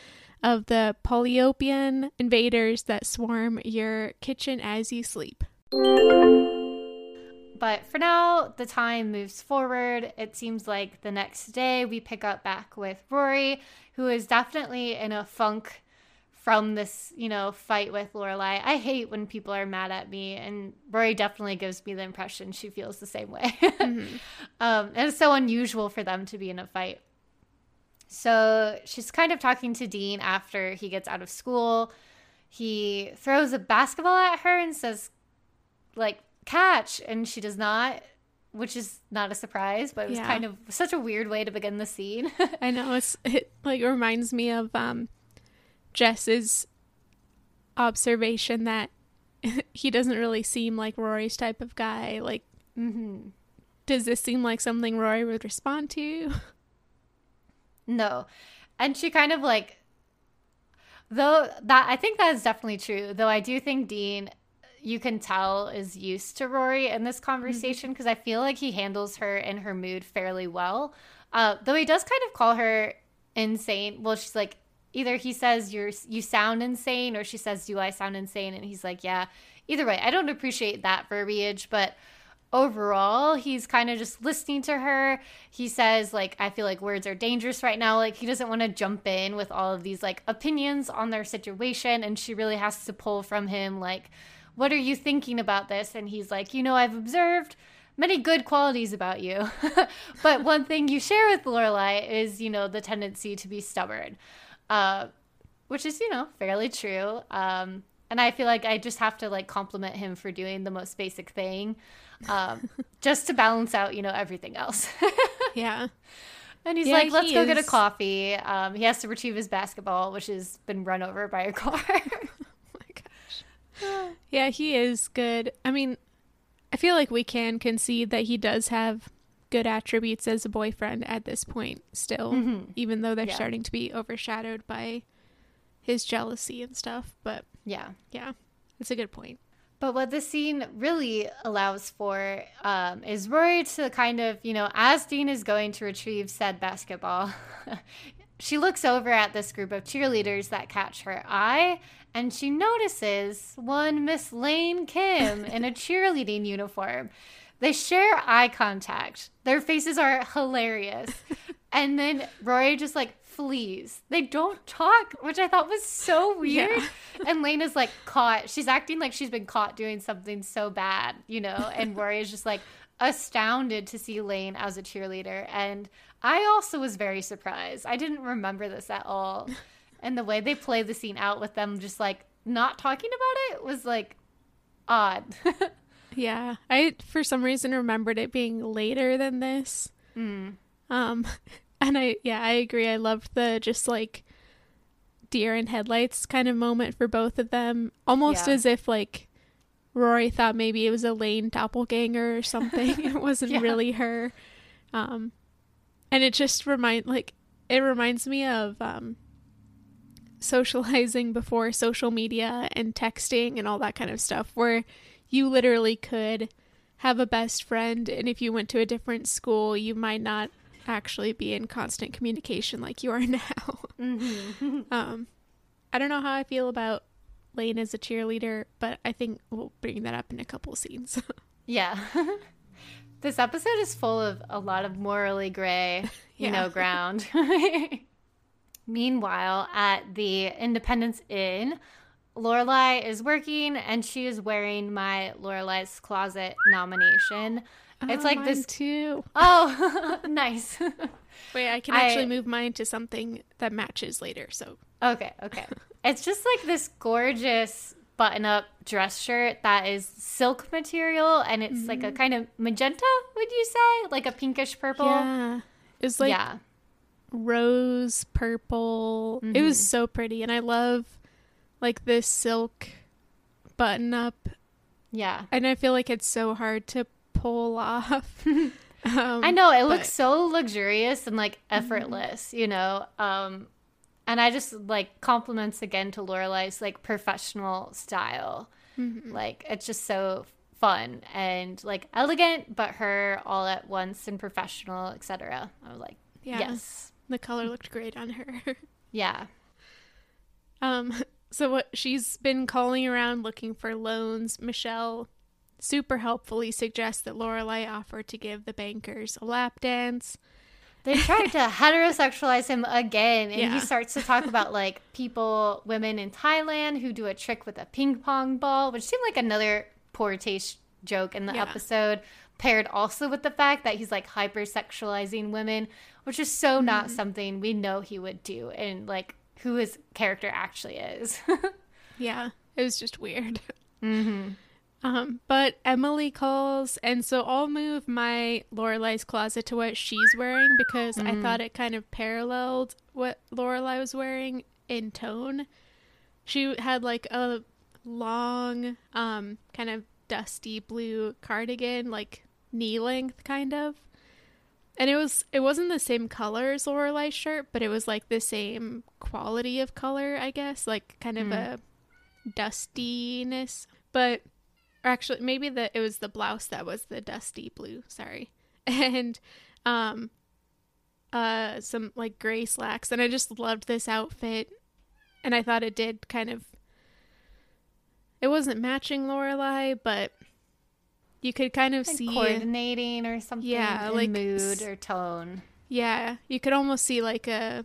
of the Polyopian invaders that swarm your kitchen as you sleep. But for now, the time moves forward. It seems like the next day we pick up back with Rory, who is definitely in a funk from this, you know, fight with Lorelai. I hate when people are mad at me, and Rory definitely gives me the impression she feels the same way. um, and it's so unusual for them to be in a fight. So she's kind of talking to Dean after he gets out of school. He throws a basketball at her and says, like, catch. And she does not, which is not a surprise, but it was Yeah. kind of such a weird way to begin the scene. I know it's it like reminds me of um Jess's observation that he doesn't really seem like Rory's type of guy. Like, mm-hmm. does this seem like something Rory would respond to? No. And she kind of like though that I think that is definitely true. Though I do think Dean you can tell is used to Rory in this conversation because I feel like he handles her and her mood fairly well. Uh, though he does kind of call her insane. Well, she's like either he says you're you sound insane or she says do I sound insane? And he's like yeah. Either way, I don't appreciate that verbiage, but overall he's kind of just listening to her. He says like i feel like words are dangerous right now. Like he doesn't want to jump in with all of these like opinions on their situation and she really has to pull from him like what are you thinking about this? And he's like you know i've observed many good qualities about you but one thing you share with lorelai is you know the tendency to be stubborn uh, which is you know fairly true um, and i feel like i just have to like compliment him for doing the most basic thing um, just to balance out you know everything else yeah. and he's Yeah, like let's he go get a coffee um, he has to retrieve his basketball which has been run over by a car my gosh. Yeah, he is good. I mean, I feel like we can concede that he does have good attributes as a boyfriend at this point still, Mhm. even though they're Yeah. starting to be overshadowed by his jealousy and stuff. But Yeah. yeah, it's a good point. But what this scene really allows for um, is Rory to kind of, you know, as Dean is going to retrieve said basketball, she looks over at this group of cheerleaders that catch her eye and she notices one Miss Lane Kim in a cheerleading uniform. They share eye contact. Their faces are hilarious. and then Rory just like flees. They don't talk, which I thought was so weird. Yeah. And Lane is like caught. She's acting like she's been caught doing something so bad, you know? And Rory is just like astounded to see Lane as a cheerleader. And I also was very surprised. I didn't remember this at all. And the way they play the scene out with them just like not talking about it was like odd. Yeah, I for some reason remembered it being later than this. Mm. Um, and I yeah I agree. I loved the just like deer in headlights kind of moment for both of them, almost Yeah. as if like Rory thought maybe it was a Lane doppelganger or something. it wasn't Yeah. really her. Um, and it just remind like it reminds me of um socializing before social media and texting and all that kind of stuff where you literally could have a best friend and if you went to a different school you might not actually be in constant communication like you are now Mm-hmm. um i don't know how i feel about lane as a cheerleader but i think we'll bring that up in a couple scenes Yeah. this episode is full of a lot of morally gray, you Yeah. know, ground. Meanwhile, at the Independence Inn, Lorelai is working and she is wearing my Lorelai's Closet nomination. Oh, it's Oh, like mine this. too Oh, nice. wait i can I- actually move mine to something that matches later so Okay, okay. It's just like this gorgeous button up dress shirt that is silk material and it's like a mm-hmm. kind of magenta, would you say? Like a pinkish purple? yeah it's like yeah. rose purple. It was mm-hmm. so pretty, and I love like this silk button up, Yeah. and I feel like it's so hard to pull off. um, I know it but- looks so luxurious and like effortless, you know. Um and I just like compliments again to Lorelai's like professional style. Mm-hmm. Like it's just so fun and like elegant but her all at once and professional, etc. I was like, Yeah. yes. The color looked great on her. Yeah. um, so what she's been calling around looking for loans. Michel super helpfully suggests that Lorelai offer to give the bankers a lap dance. They tried to heterosexualize him again, and Yeah. he starts to talk about like people, women in Thailand who do a trick with a ping pong ball, which seemed like another poor taste joke in the Yeah. episode. Paired also with the fact that he's like hypersexualizing women, which is so not mm-hmm. something we know he would do, and like who his character actually is. Yeah, it was just weird. Um, but Emily calls, and so I'll move my Lorelai's closet to what she's wearing because I thought it kind of paralleled what Lorelai was wearing in tone. She had like a long, um, kind of dusty blue cardigan, like knee length, kind of. And it was it wasn't the same color as Lorelai's shirt, but it was like the same quality of color, I guess, like kind of a dustiness. But or actually maybe the it was the blouse that was the dusty blue, sorry. And um uh some like gray slacks and I just loved this outfit and I thought it did kind of it wasn't matching Lorelai, but you could kind of Like see coordinating or something Yeah, in like mood or tone. Yeah, you could almost see like a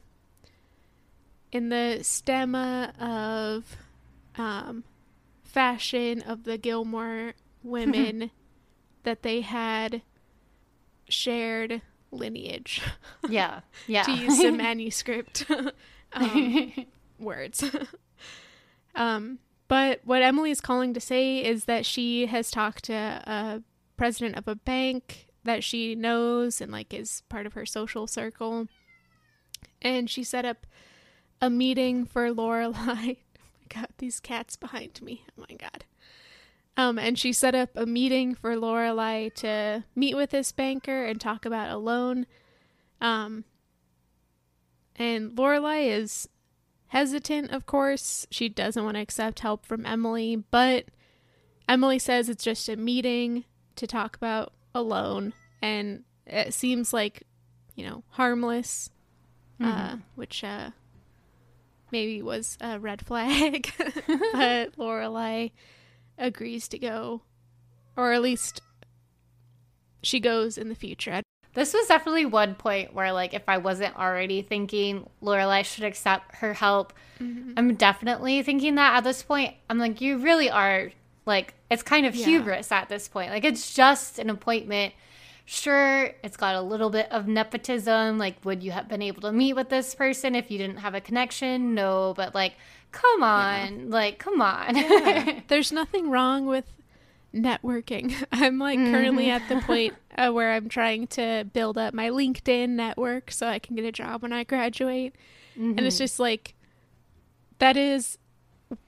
in the stemma of um fashion of the Gilmore women that they had shared lineage Yeah, yeah. to use some manuscript um, words. um, but what Emily is calling to say is that she has talked to a president of a bank that she knows and like is part of her social circle, and she set up a meeting for Lorelai. oh my god, these cats behind me! Oh my god. Um, and she set up a meeting for Lorelai to meet with this banker and talk about a loan. Um, and Lorelai is hesitant, of course. She doesn't want to accept help from Emily, but Emily says it's just a meeting to talk about a loan, and it seems like, you know, harmless, uh, Mm-hmm. which uh, maybe was a red flag. but Lorelai agrees to go, or at least she goes in the future. This was definitely one point where, like, if I wasn't already thinking Lorelai should accept her help, mm-hmm. I'm definitely thinking that at this point. I'm like, you really are like, it's kind of Yeah. hubris at this point. Like, it's just an appointment. Sure, it's got a little bit of nepotism. Like, would you have been able to meet with this person if you didn't have a connection? No, but like, come on, like, come on. There's nothing wrong with networking. I'm like currently at the point uh, where I'm trying to build up my LinkedIn network so I can get a job when I graduate. And it's just like that is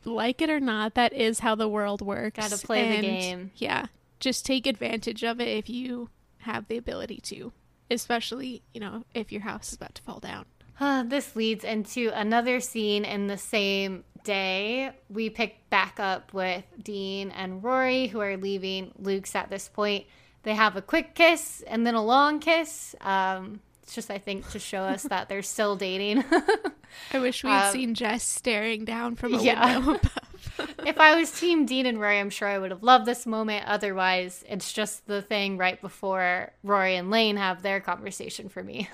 like it or not, that is how the world works. Gotta play the game. Yeah. Just take advantage of it if you have the ability to. Especially, you know, if your house is about to fall down. Uh, this leads into another scene in the same day. We pick back up with Dean and Rory, who are leaving Luke's at this point. They have a quick kiss and then a long kiss. Um, it's just, I think, to show us that they're still dating. I wish we'd Um, seen Jess staring down from a yeah. window above. if I was Team Dean and Rory, I'm sure I would have loved this moment. Otherwise, it's just the thing right before Rory and Lane have their conversation for me.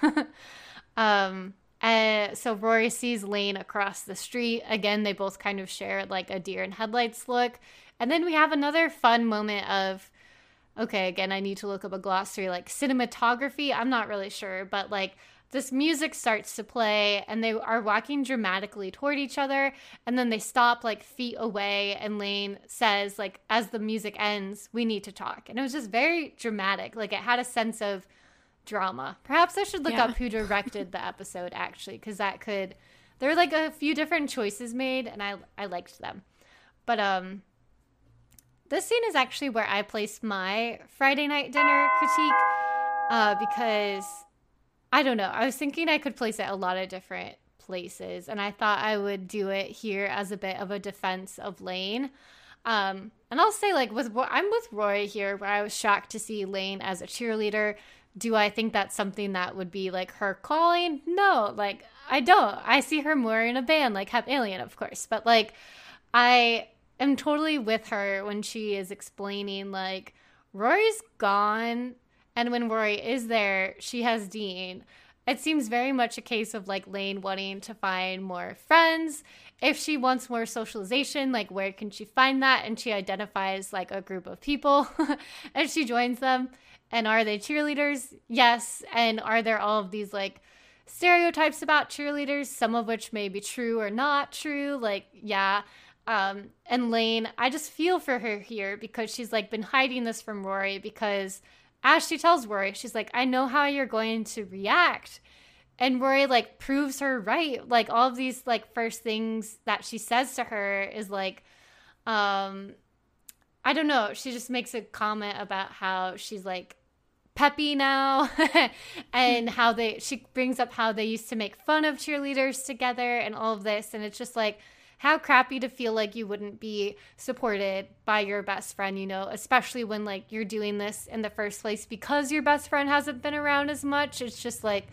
um, uh, so Rory sees Lane across the street. Again, they both kind of share like a deer in headlights look. And then we have another fun moment of, okay, again, I need to look up a glossary, like cinematography. I'm not really sure, but like this music starts to play and they are walking dramatically toward each other and then they stop like feet away and lane says like as the music ends we need to talk and it was just very dramatic like it had a sense of drama perhaps i should look Yeah. up who directed the episode actually because that could there were like a few different choices made and i i liked them but um this scene is actually where i placed my friday night dinner critique uh because I don't know. I was thinking I could place it a lot of different places, and I thought I would do it here as a bit of a defense of Lane. Um, and I'll say, like, with I'm with Roy here, where I was shocked to see Lane as a cheerleader. Do I think that's something that would be like her calling? No, like I don't. I see her more in a band, like Hep Alien, of course, but like I am totally with her when she is explaining like Rory's gone and when Rory is there, she has Dean. It seems very much a case of like Lane wanting to find more friends. If she wants more socialization, like where can she find that? And she identifies like a group of people and she joins them. And are they cheerleaders? Yes. And are there all of these like stereotypes about cheerleaders, some of which may be true or not true? Like, yeah. Um, and Lane, I just feel for her here because she's like been hiding this from Rory because as she tells Rory, she's like, I know how you're going to react. And Rory like proves her right. Like all of these like first things that she says to her is like, um, I don't know. She just makes a comment about how she's like peppy now and how they she brings up how they used to make fun of cheerleaders together and all of this and it's just like how crappy to feel like you wouldn't be supported by your best friend, you know, especially when like you're doing this in the first place because your best friend hasn't been around as much. It's just like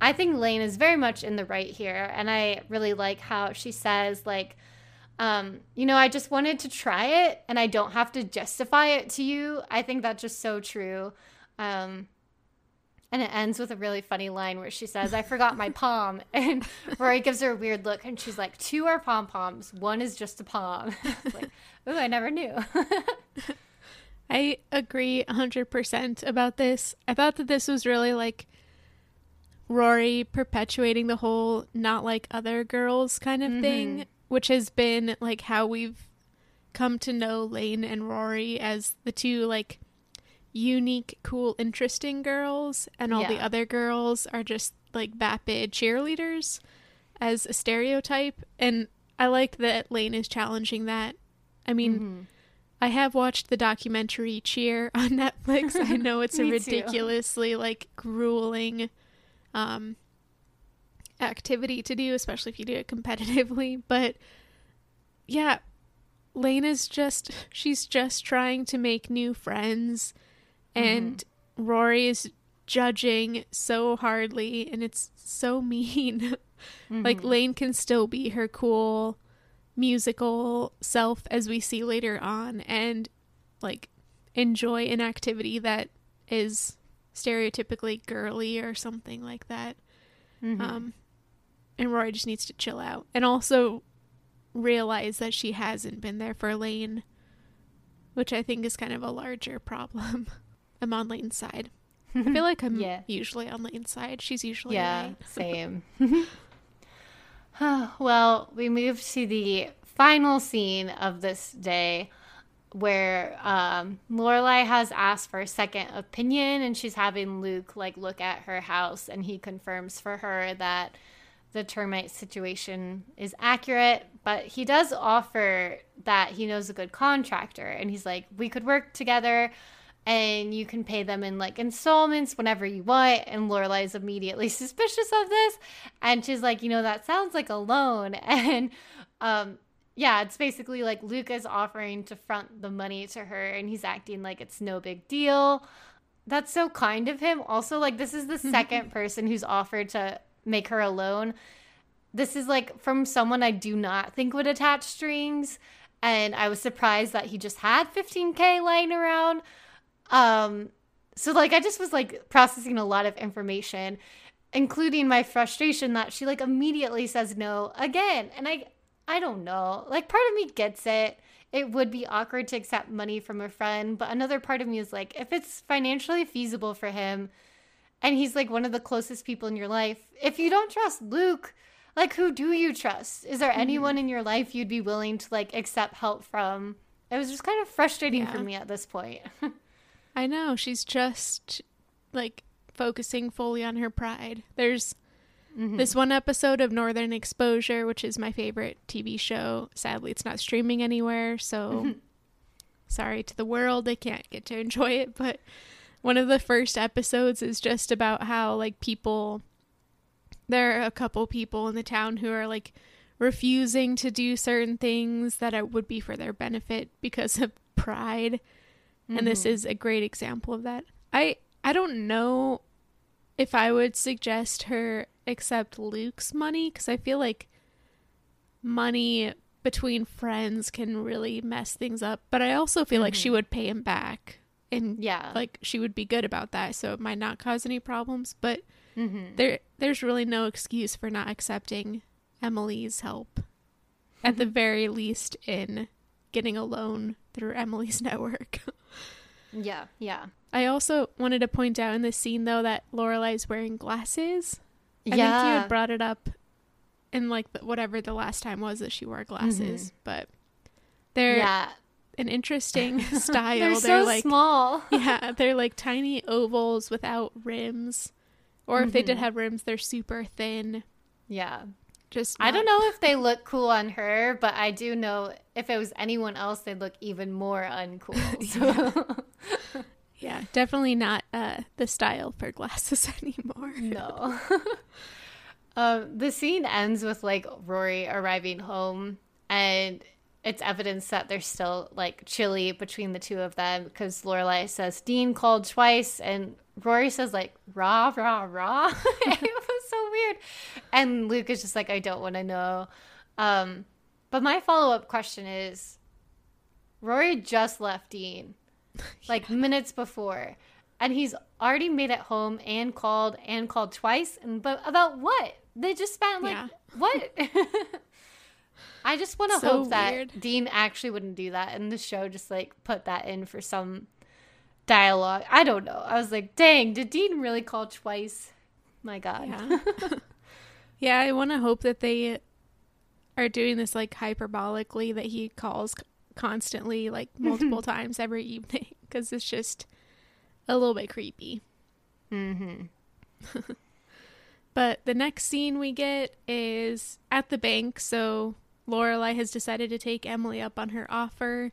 I think Lane is very much in the right here and I really like how she says like um, you know, I just wanted to try it and I don't have to justify it to you. I think that's just so true. Um, and it ends with a really funny line where she says, I forgot my palm. And Rory gives her a weird look and she's like, Two are pom poms, one is just a palm. Like, ooh, I never knew. I agree 100% about this. I thought that this was really like Rory perpetuating the whole not like other girls kind of thing, which has been like how we've come to know Lane and Rory as the two like unique, cool, interesting girls, and all the other girls are just like vapid cheerleaders as a stereotype. And I like that Lane is challenging that. I mean, I have watched the documentary Cheer on Netflix. I know it's a Me too. ridiculously like grueling um activity to do, especially if you do it competitively, but yeah, Lane is just she's just trying to make new friends and mm-hmm. Rory is judging so hardly and it's so mean. Like mm-hmm. Lane can still be her cool musical self as we see later on and like enjoy an activity that is stereotypically girly or something like that. Mm-hmm. Um and Rory just needs to chill out and also realize that she hasn't been there for Lane, which I think is kind of a larger problem. I'm on Lane's side. I feel like I'm Yeah. usually on Lane's side. She's usually Yeah, right. same. well, we move to the final scene of this day where um, Lorelai has asked for a second opinion and she's having Luke like look at her house and he confirms for her that the termite situation is accurate, but he does offer that he knows a good contractor and he's like, we could work together and you can pay them in like installments whenever you want. And Lorelai is immediately suspicious of this. And she's like, you know, that sounds like a loan. And um, yeah, it's basically like Luke is offering to front the money to her and he's acting like it's no big deal. That's so kind of him. Also, like, this is the second person who's offered to make her a loan. This is like from someone I do not think would attach strings. And I was surprised that he just had 15K lying around. Um, so like I just was like processing a lot of information, including my frustration that she like immediately says no again. And I I don't know. Like part of me gets it. It would be awkward to accept money from a friend, but another part of me is like if it's financially feasible for him and he's like one of the closest people in your life, if you don't trust Luke, like who do you trust? Is there anyone in your life you'd be willing to like accept help from? It was just kind of frustrating for me at this point. I know. She's just like focusing fully on her pride. There's mm-hmm. this one episode of Northern Exposure, which is my favorite TV show. Sadly, it's not streaming anywhere, so mm-hmm. sorry to the world. I can't get to enjoy it. But one of the first episodes is just about how, like, people, there are a couple people in the town who are like refusing to do certain things that it would be for their benefit because of pride and this mm-hmm. is a great example of that. I I don't know if I would suggest her accept Luke's money cuz I feel like money between friends can really mess things up, but I also feel like she mm-hmm. would pay him back and Yeah. like she would be good about that so it might not cause any problems, but Mm-hmm. there there's really no excuse for not accepting Emily's help at the mm-hmm. very least in getting a loan through Emily's network. Yeah, yeah. I also wanted to point out in this scene though that Lorelai's wearing glasses. I think you had brought it up in like the, whatever the last time was that she wore glasses, but they're yeah. an interesting style. They're, They're, so like small. yeah, they're like tiny ovals without rims, or if they Mm-hmm. did have rims, they're super thin. Yeah. Just I don't not- know if they look cool on her, but I do know if it was anyone else, they'd look even more uncool. So, Yeah, definitely not uh, the style for glasses anymore. no. um, the scene ends with like Rory arriving home, and it's evidence that there's still like chilly between the two of them because Lorelai says Dean called twice, and Rory says like rah rah rah. it was so weird, and Luke is just like I don't want to know. Um, but my follow up question is, Rory just left Dean like minutes before and he's already made it home and called and called twice and but about what they just spent like Yeah. what i just want to So hope that weird. dean actually wouldn't do that and the show just like put that in for some dialogue i don't know i was like dang did dean really call twice my god Yeah. yeah, I want to hope that they are doing this like hyperbolically that he calls constantly like multiple times every evening because it's just a little bit creepy. mm-hmm. But the next scene we get is at the bank. So Lorelai has decided to take Emily up on her offer.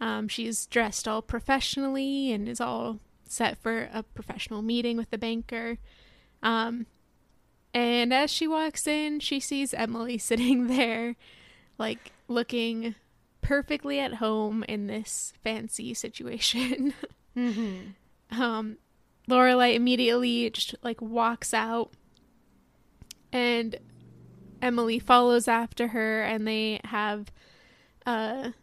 Um, she's dressed all professionally and is all set for a professional meeting with the banker. Um, and as she walks in, she sees Emily sitting there, like looking perfectly at home in this fancy situation. Mm-hmm. um, Lorelai immediately just like walks out, and Emily follows after her, and they have a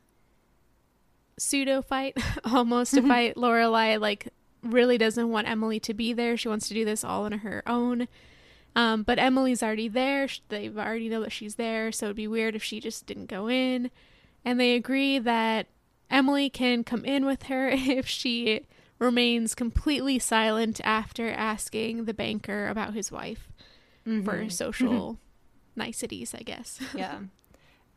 pseudo fight, almost a mm-hmm. fight. Lorelai like really doesn't want Emily to be there. She wants to do this all on her own. Um, but Emily's already there. They already know that she's there, so it'd be weird if she just didn't go in. And they agree that Emily can come in with her if she remains completely silent after asking the banker about his wife for mm-hmm. social mm-hmm. Niceties, I guess. Yeah.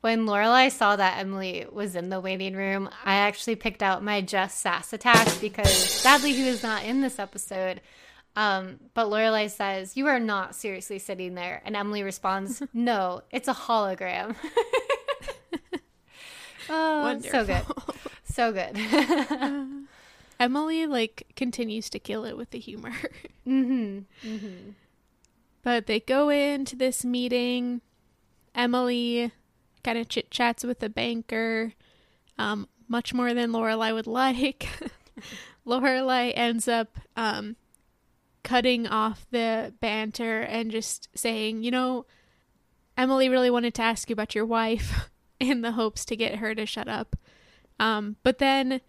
When Lorelai saw that Emily was in the waiting room, I actually picked out my just sass attack because sadly he was not in this episode. Um, but Lorelai says, "You are not seriously sitting there," and Emily responds, "No, it's a hologram." oh, so good, so good. Emily like continues to kill it with the humor. mm-hmm. Mm-hmm. But they go into this meeting. Emily kind of chit chats with the banker, um, much more than Lorelai would like. Lorelai ends up um, cutting off the banter and just saying, you know, Emily really wanted to ask you about your wife in the hopes to get her to shut up. Um, but then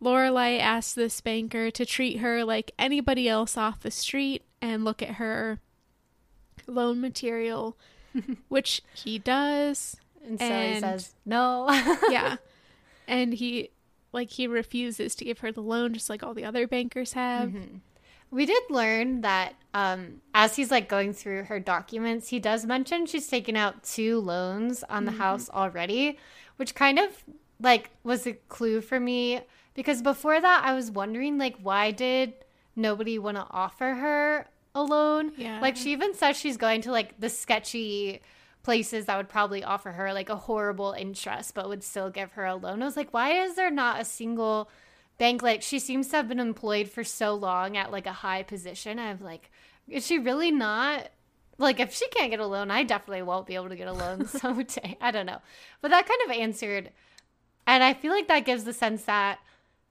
Lorelai asks this banker to treat her like anybody else off the street and look at her loan material, which he does. And so he says, "No." yeah. And he like he refuses to give her the loan just like all the other bankers have. We did learn that um, as he's like going through her documents, he does mention she's taken out two loans on the house already, which kind of like was a clue for me because before that I was wondering like why did nobody want to offer her a loan? Yeah. Like she even says she's going to like the sketchy places that would probably offer her like a horrible interest but would still give her a loan. I was like, why is there not a single bank like she seems to have been employed for so long at like a high position i'm like is she really not like if she can't get a loan i definitely won't be able to get a loan someday i don't know but that kind of answered and i feel like that gives the sense that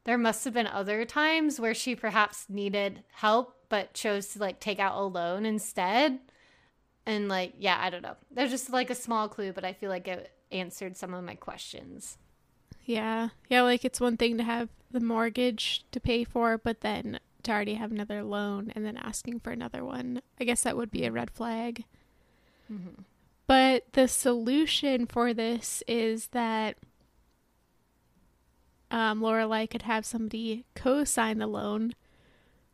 there must have been other times where she perhaps needed help but chose to like take out a loan instead and like yeah i don't know there's just like a small clue but i feel like it answered some of my questions Yeah. Yeah, like it's one thing to have the mortgage to pay for, but then to already have another loan and then asking for another one. I guess that would be a red flag. But the solution for this is that um, Lorelai could have somebody co-sign the loan,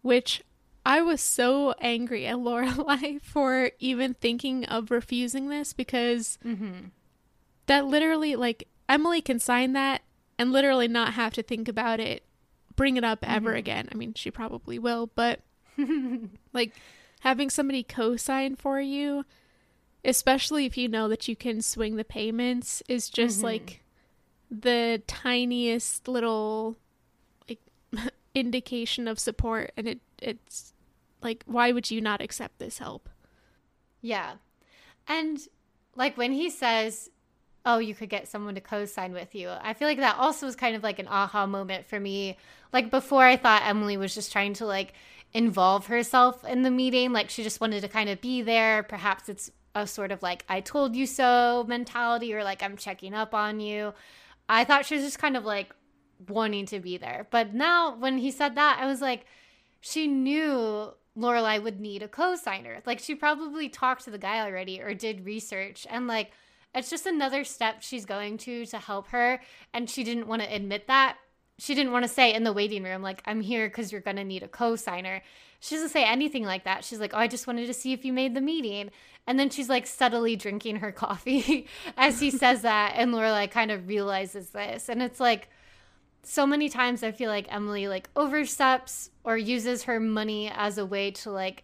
which I was so angry at Lorelai for even thinking of refusing this because mm-hmm. that literally like Emily can sign that and literally not have to think about it, bring it up ever mm-hmm. again. I mean, she probably will, but like having somebody co-sign for you, especially if you know that you can swing the payments, is just mm-hmm. like the tiniest little like indication of support. And it it's like why would you not accept this help? Yeah. And like when he says, Oh, you could get someone to co sign with you, I feel like that also was kind of like an aha moment for me. Like before, I thought Emily was just trying to like involve herself in the meeting. Like she just wanted to kind of be there. Perhaps it's a sort of like, I told you so mentality or like, I'm checking up on you. I thought she was just kind of like wanting to be there. But now when he said that, I was like, she knew Lorelai would need a co-signer. Like she probably talked to the guy already or did research and like it's just another step she's going to to help her and she didn't want to admit that. She didn't want to say in the waiting room like I'm here cuz you're going to need a co-signer. She doesn't say anything like that. She's like, "Oh, I just wanted to see if you made the meeting." And then she's like subtly drinking her coffee as he says that and Lorelai kind of realizes this. And it's like so many times I feel like Emily like oversteps or uses her money as a way to like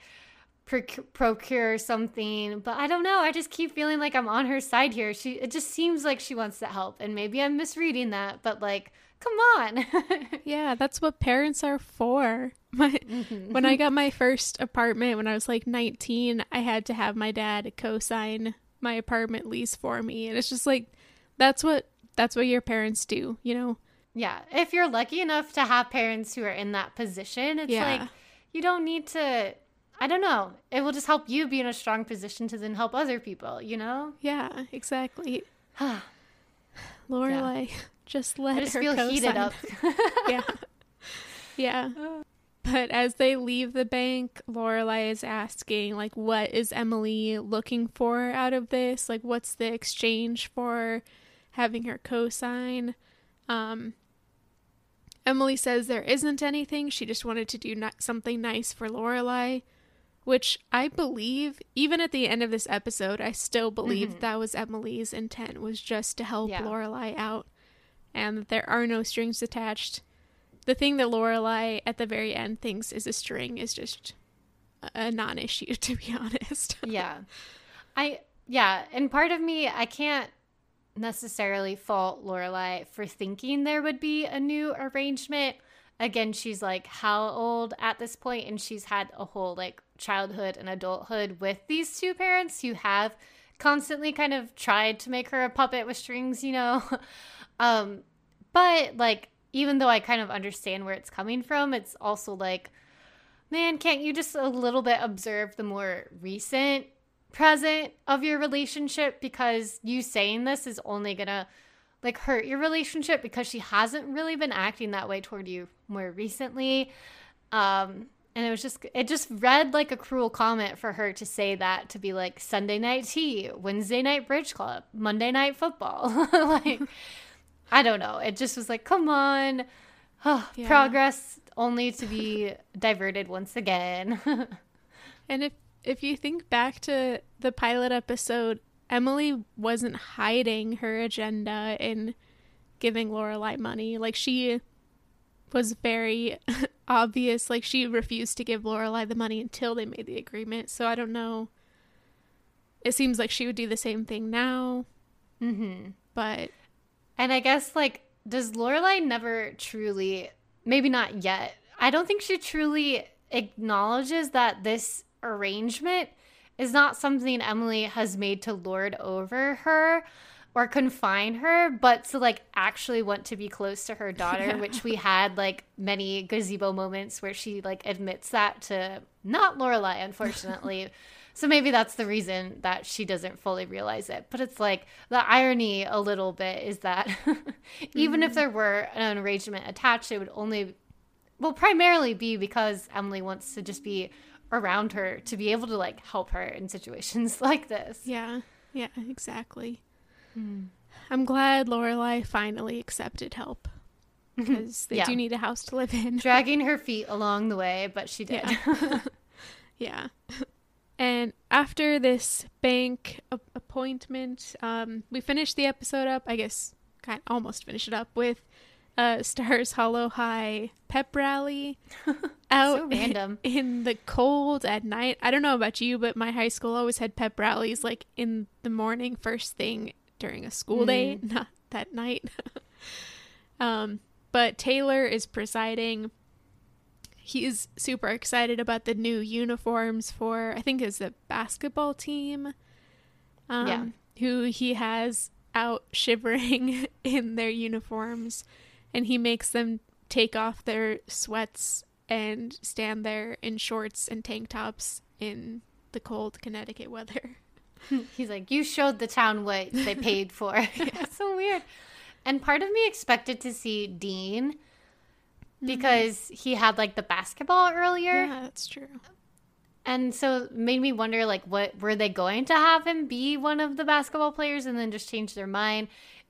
proc- procure something, but I don't know. I just keep feeling like I'm on her side here. She it just seems like she wants to help, and maybe I'm misreading that, but like Come on. Yeah, that's what parents are for. My, mm-hmm. When I got my first apartment when I was like 19, I had to have my dad co-sign my apartment lease for me, and it's just like that's what that's what your parents do, you know? Yeah. If you're lucky enough to have parents who are in that position, it's Yeah. like you don't need to I don't know. It will just help you be in a strong position to then help other people, you know? Yeah, exactly. Lorelai, just let I just her feel co-sign. heated up. yeah. Yeah. But as they leave the bank, Lorelai is asking, like, what is Emily looking for out of this? Like, what's the exchange for having her co-sign? Um, Emily says there isn't anything. She just wanted to do ni- something nice for Lorelai, which I believe, even at the end of this episode, I still believe mm-hmm. that was Emily's intent was just to help Yeah. Lorelai out, and that there are no strings attached. The thing that Lorelai at the very end thinks is a string is just a non-issue, to be honest. yeah. I yeah, and part of me I can't necessarily fault Lorelai for thinking there would be a new arrangement. Again, she's like how old at this point and she's had a whole like childhood and adulthood with these two parents who have constantly kind of tried to make her a puppet with strings, you know. um but like even though I kind of understand where it's coming from, it's also like man, can't you just a little bit observe the more recent present of your relationship because you saying this is only gonna like hurt your relationship because she hasn't really been acting that way toward you more recently. Um and it was just it just read like a cruel comment for her to say that to be like sunday night tea wednesday night bridge club monday night football. Like i don't know. It just was like come on. Yeah. progress only to be diverted once again. And if if you think back to the pilot episode, Emily wasn't hiding her agenda in giving Lorelai money. Like she was very obvious. Like she refused to give Lorelai the money until they made the agreement. So I don't know. It seems like she would do the same thing now. mm-hmm But And I guess like does Lorelai never truly maybe not yet. I don't think she truly acknowledges that this arrangement is not something Emily has made to lord over her or confine her, but to like actually want to be close to her daughter, Yeah. which we had like many gazebo moments where she like admits that to not Lorelai, unfortunately. so maybe that's the reason that she doesn't fully realize it. But it's like the irony a little bit is that even if mm-hmm. there were an arrangement attached, it would only will primarily be because Emily wants to just be around her to be able to like help her in situations like this. yeah, yeah, exactly. I'm glad Lorelai finally accepted help because they Yeah. do need a house to live in. Dragging her feet along the way, but she did. Yeah. yeah. And after this bank a- appointment, um, we finished the episode up. I guess kind almost finished it up with uh, Stars Hollow High pep rally out so random. in the cold at night. I don't know about you, but my high school always had pep rallies like in the morning, first thing during a school day, not that night. um, but Taylor is presiding. He's super excited about the new uniforms for I think it's the basketball team. Um, Yeah. Who he has out shivering in their uniforms, and he makes them take off their sweats and stand there in shorts and tank tops in the cold Connecticut weather. He's like, You showed the town what they paid for. That's so weird. And part of me expected to see Dean mm-hmm. because he had like the basketball earlier. Yeah, that's true. And so made me wonder like what were they going to have him be one of the basketball players and then just change their mind?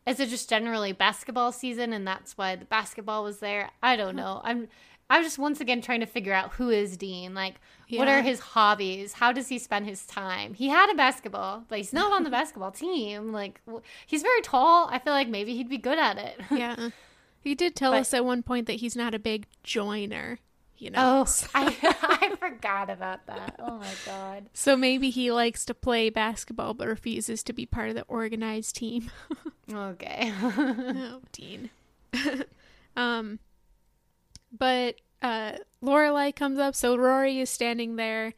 Is it just generally basketball season and that's why the basketball was there? I don't know. I'm I'm just once again trying to figure out who is Dean. Like what are his hobbies? How does he spend his time? He had a basketball, but he's not on the basketball team. Like he's very tall. I feel like maybe he'd be good at it. Yeah. He did tell But- us at one point that he's not a big joiner, you know. Oh, I, I forgot about that. Oh my god. So maybe he likes to play basketball but refuses to be part of the organized team. Okay. oh, Dean. Um, but uh, Lorelai comes up, so Rory is standing there.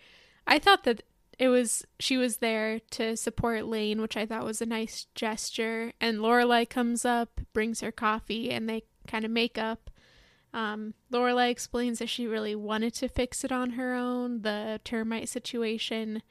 I thought that it was she was there to support Lane, which I thought was a nice gesture. And Lorelai comes up, brings her coffee, and they kind of make up. Um, Lorelai explains that she really wanted to fix it on her own, the termite situation.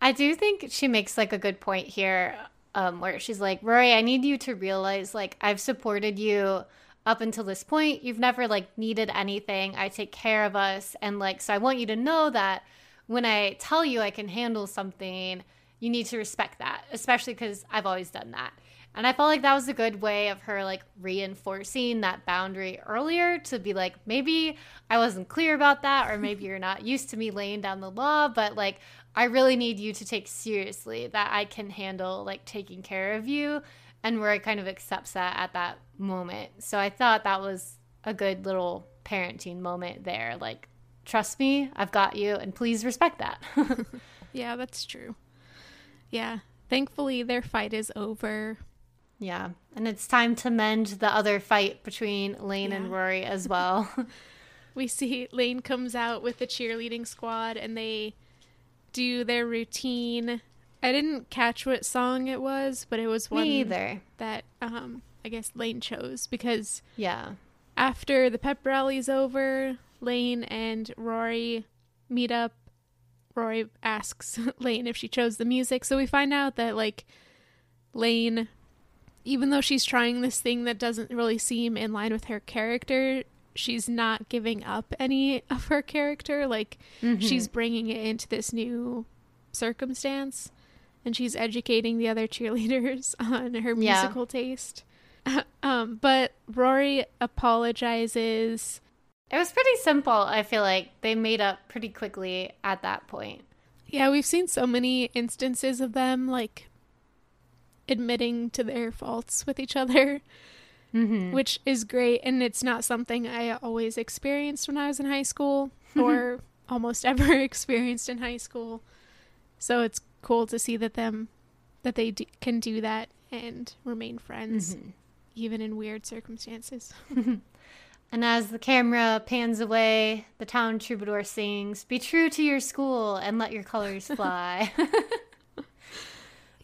I do think she makes like a good point here, um, where she's like, Rory, I need you to realize like I've supported you up until this point. You've never like needed anything. I take care of us, and like so I want you to know that when I tell you I can handle something, you need to respect that, especially because I've always done that. And I felt like that was a good way of her like reinforcing that boundary earlier to be like, maybe I wasn't clear about that, or maybe you're not used to me laying down the law, but like, I really need you to take seriously that I can handle like taking care of you. And Rory kind of accepts that at that moment. So I thought that was a good little parenting moment there. Like, trust me, I've got you, and please respect that. yeah, that's true. Yeah. Thankfully, their fight is over. Yeah. And it's time to mend the other fight between Lane yeah. and Rory as well. we see Lane comes out with the cheerleading squad and they do their routine. I didn't catch what song it was, but it was one Me either. that um I guess Lane chose because yeah. After the pep rally's over, Lane and Rory meet up. Rory asks Lane if she chose the music, so we find out that like Lane even though she's trying this thing that doesn't really seem in line with her character, she's not giving up any of her character. Like mm-hmm. she's bringing it into this new circumstance and she's educating the other cheerleaders on her musical yeah. taste. um, but Rory apologizes. It was pretty simple. I feel like they made up pretty quickly at that point. Yeah, we've seen so many instances of them like admitting to their faults with each other, mm-hmm. which is great. And it's not something I always experienced when I was in high school or almost ever experienced in high school. So it's cool to see that them that they do, can do that and remain friends mm-hmm. even in weird circumstances. and as the camera pans away, the town troubadour sings, "Be true to your school and let your colors fly."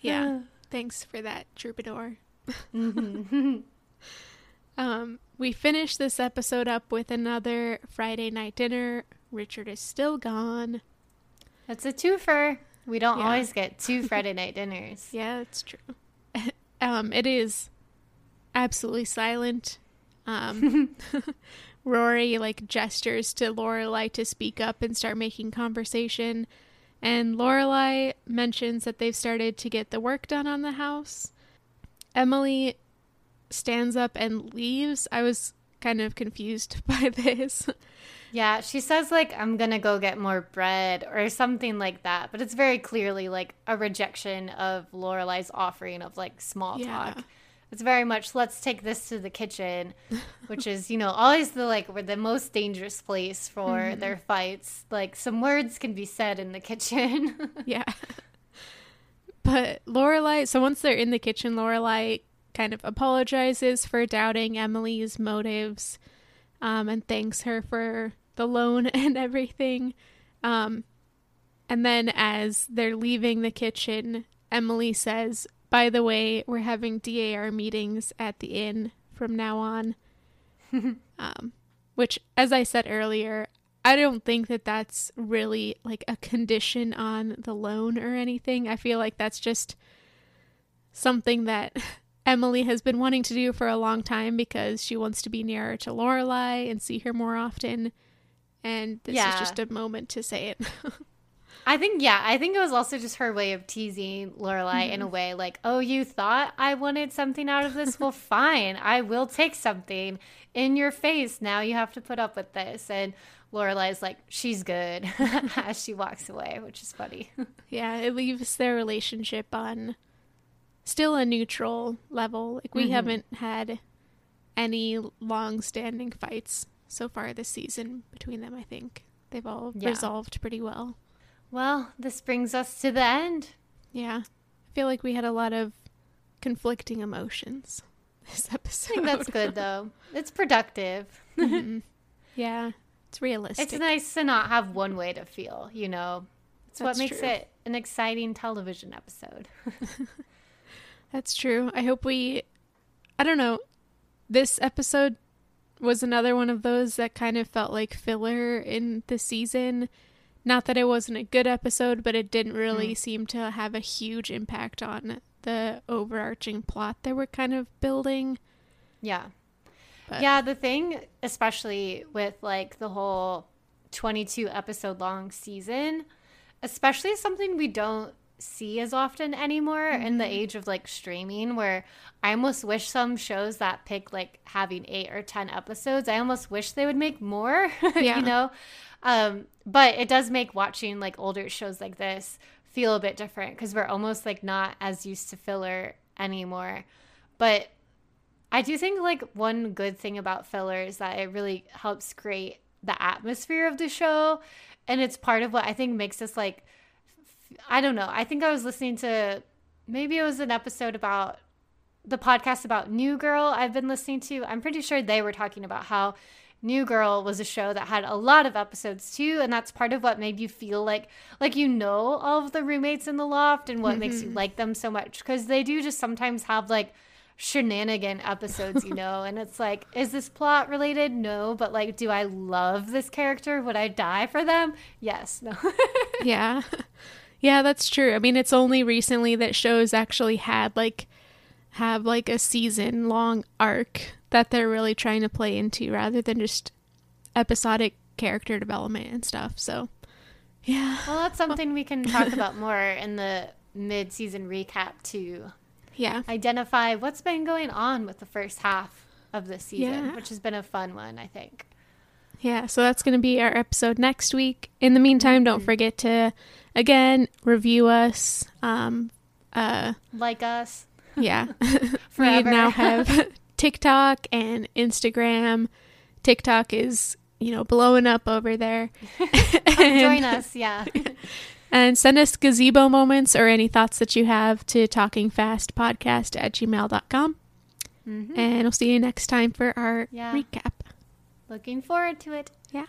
yeah. Thanks for that, Troubadour. Mm-hmm. um, we finish this episode up with another Friday night dinner. Richard is still gone. That's a twofer. We don't yeah. always get two Friday night dinners. Yeah, it's true. um, it is absolutely silent. Um, Rory like gestures to Lorelai to speak up and start making conversation. And Lorelai mentions that they've started to get the work done on the house. Emily stands up and leaves. I was kind of confused by this. Yeah, she says like I'm going to go get more bread or something like that, but it's very clearly like a rejection of Lorelai's offering of like small yeah. talk. It's very much let's take this to the kitchen, which is you know always the like the most dangerous place for mm-hmm. their fights. Like some words can be said in the kitchen. yeah. But Lorelai, so once they're in the kitchen, Lorelai kind of apologizes for doubting Emily's motives, um, and thanks her for the loan and everything. Um, and then as they're leaving the kitchen, Emily says, by the way, we're having DAR meetings at the inn from now on. um, which, as I said earlier, I don't think that that's really like a condition on the loan or anything. I feel like that's just something that Emily has been wanting to do for a long time because she wants to be nearer to Lorelai and see her more often. And this yeah. is just a moment to say it. I think yeah, I think it was also just her way of teasing Lorelai mm-hmm. in a mm-hmm. way like, "Oh, you thought I wanted something out of this? well, fine, I will take something in your face. Now you have to put up with this." And Lorelai's like, "She's good," as she walks away, which is funny. yeah, it leaves their relationship on still a neutral level. Like we mm-hmm. haven't had any long-standing fights so far this season between them. I think they've all yeah. resolved pretty well. Well, this brings us to the end. Yeah. I feel like we had a lot of conflicting emotions this I episode. think that's good though. It's productive. Mm-hmm. yeah, it's realistic. It's nice to not have one way to feel, you know. It's what makes true. it an exciting television episode. That's true. I hope we. I don't know. This episode was another one of those that kind of felt like filler in the season. Not that it wasn't a good episode, but it didn't really mm. seem to have a huge impact on the overarching plot that we're kind of building. Yeah. But- yeah, the thing, especially with like the whole 22 episode long season, especially something we don't see as often anymore in the mm-hmm. age of like streaming, where I almost wish some shows that pick like having eight or 10 episodes, I almost wish they would make more, Yeah. you know? Um, but it does make watching like older shows like this feel a bit different because we're almost like not as used to filler anymore. But I do think like one good thing about filler is that it really helps create the atmosphere of the show. And it's part of what I think makes us like, I don't know. I think I was listening to maybe it was an episode about the podcast about New Girl I've been listening to. I'm pretty sure they were talking about how New Girl was a show that had a lot of episodes too, and that's part of what made you feel like like you know all of the roommates in the loft and what makes you mm-hmm. like them so much because they do just sometimes have like shenanigan episodes, you know, and it's like, is this plot related? No, but like, do I love this character? Would I die for them? Yes, no. yeah. Yeah, that's true. I mean, it's only recently that shows actually had like have like a season long arc that they're really trying to play into rather than just episodic character development and stuff. So, yeah. well, that's something we can talk about more in the mid-season recap to Yeah. identify what's been going on with the first half of the season, Yeah. which has been a fun one, I think. Yeah, so that's going to be our episode next week. In the meantime, don't forget to again review us. Um uh Like us. yeah. we now have TikTok and Instagram. TikTok is, you know, blowing up over there. Join us, yeah. And send us gazebo moments or any thoughts that you have to talkingfastpodcast at gmail.com. Mm-hmm. And we'll see you next time for our Yeah. recap. Looking forward to it. Yeah.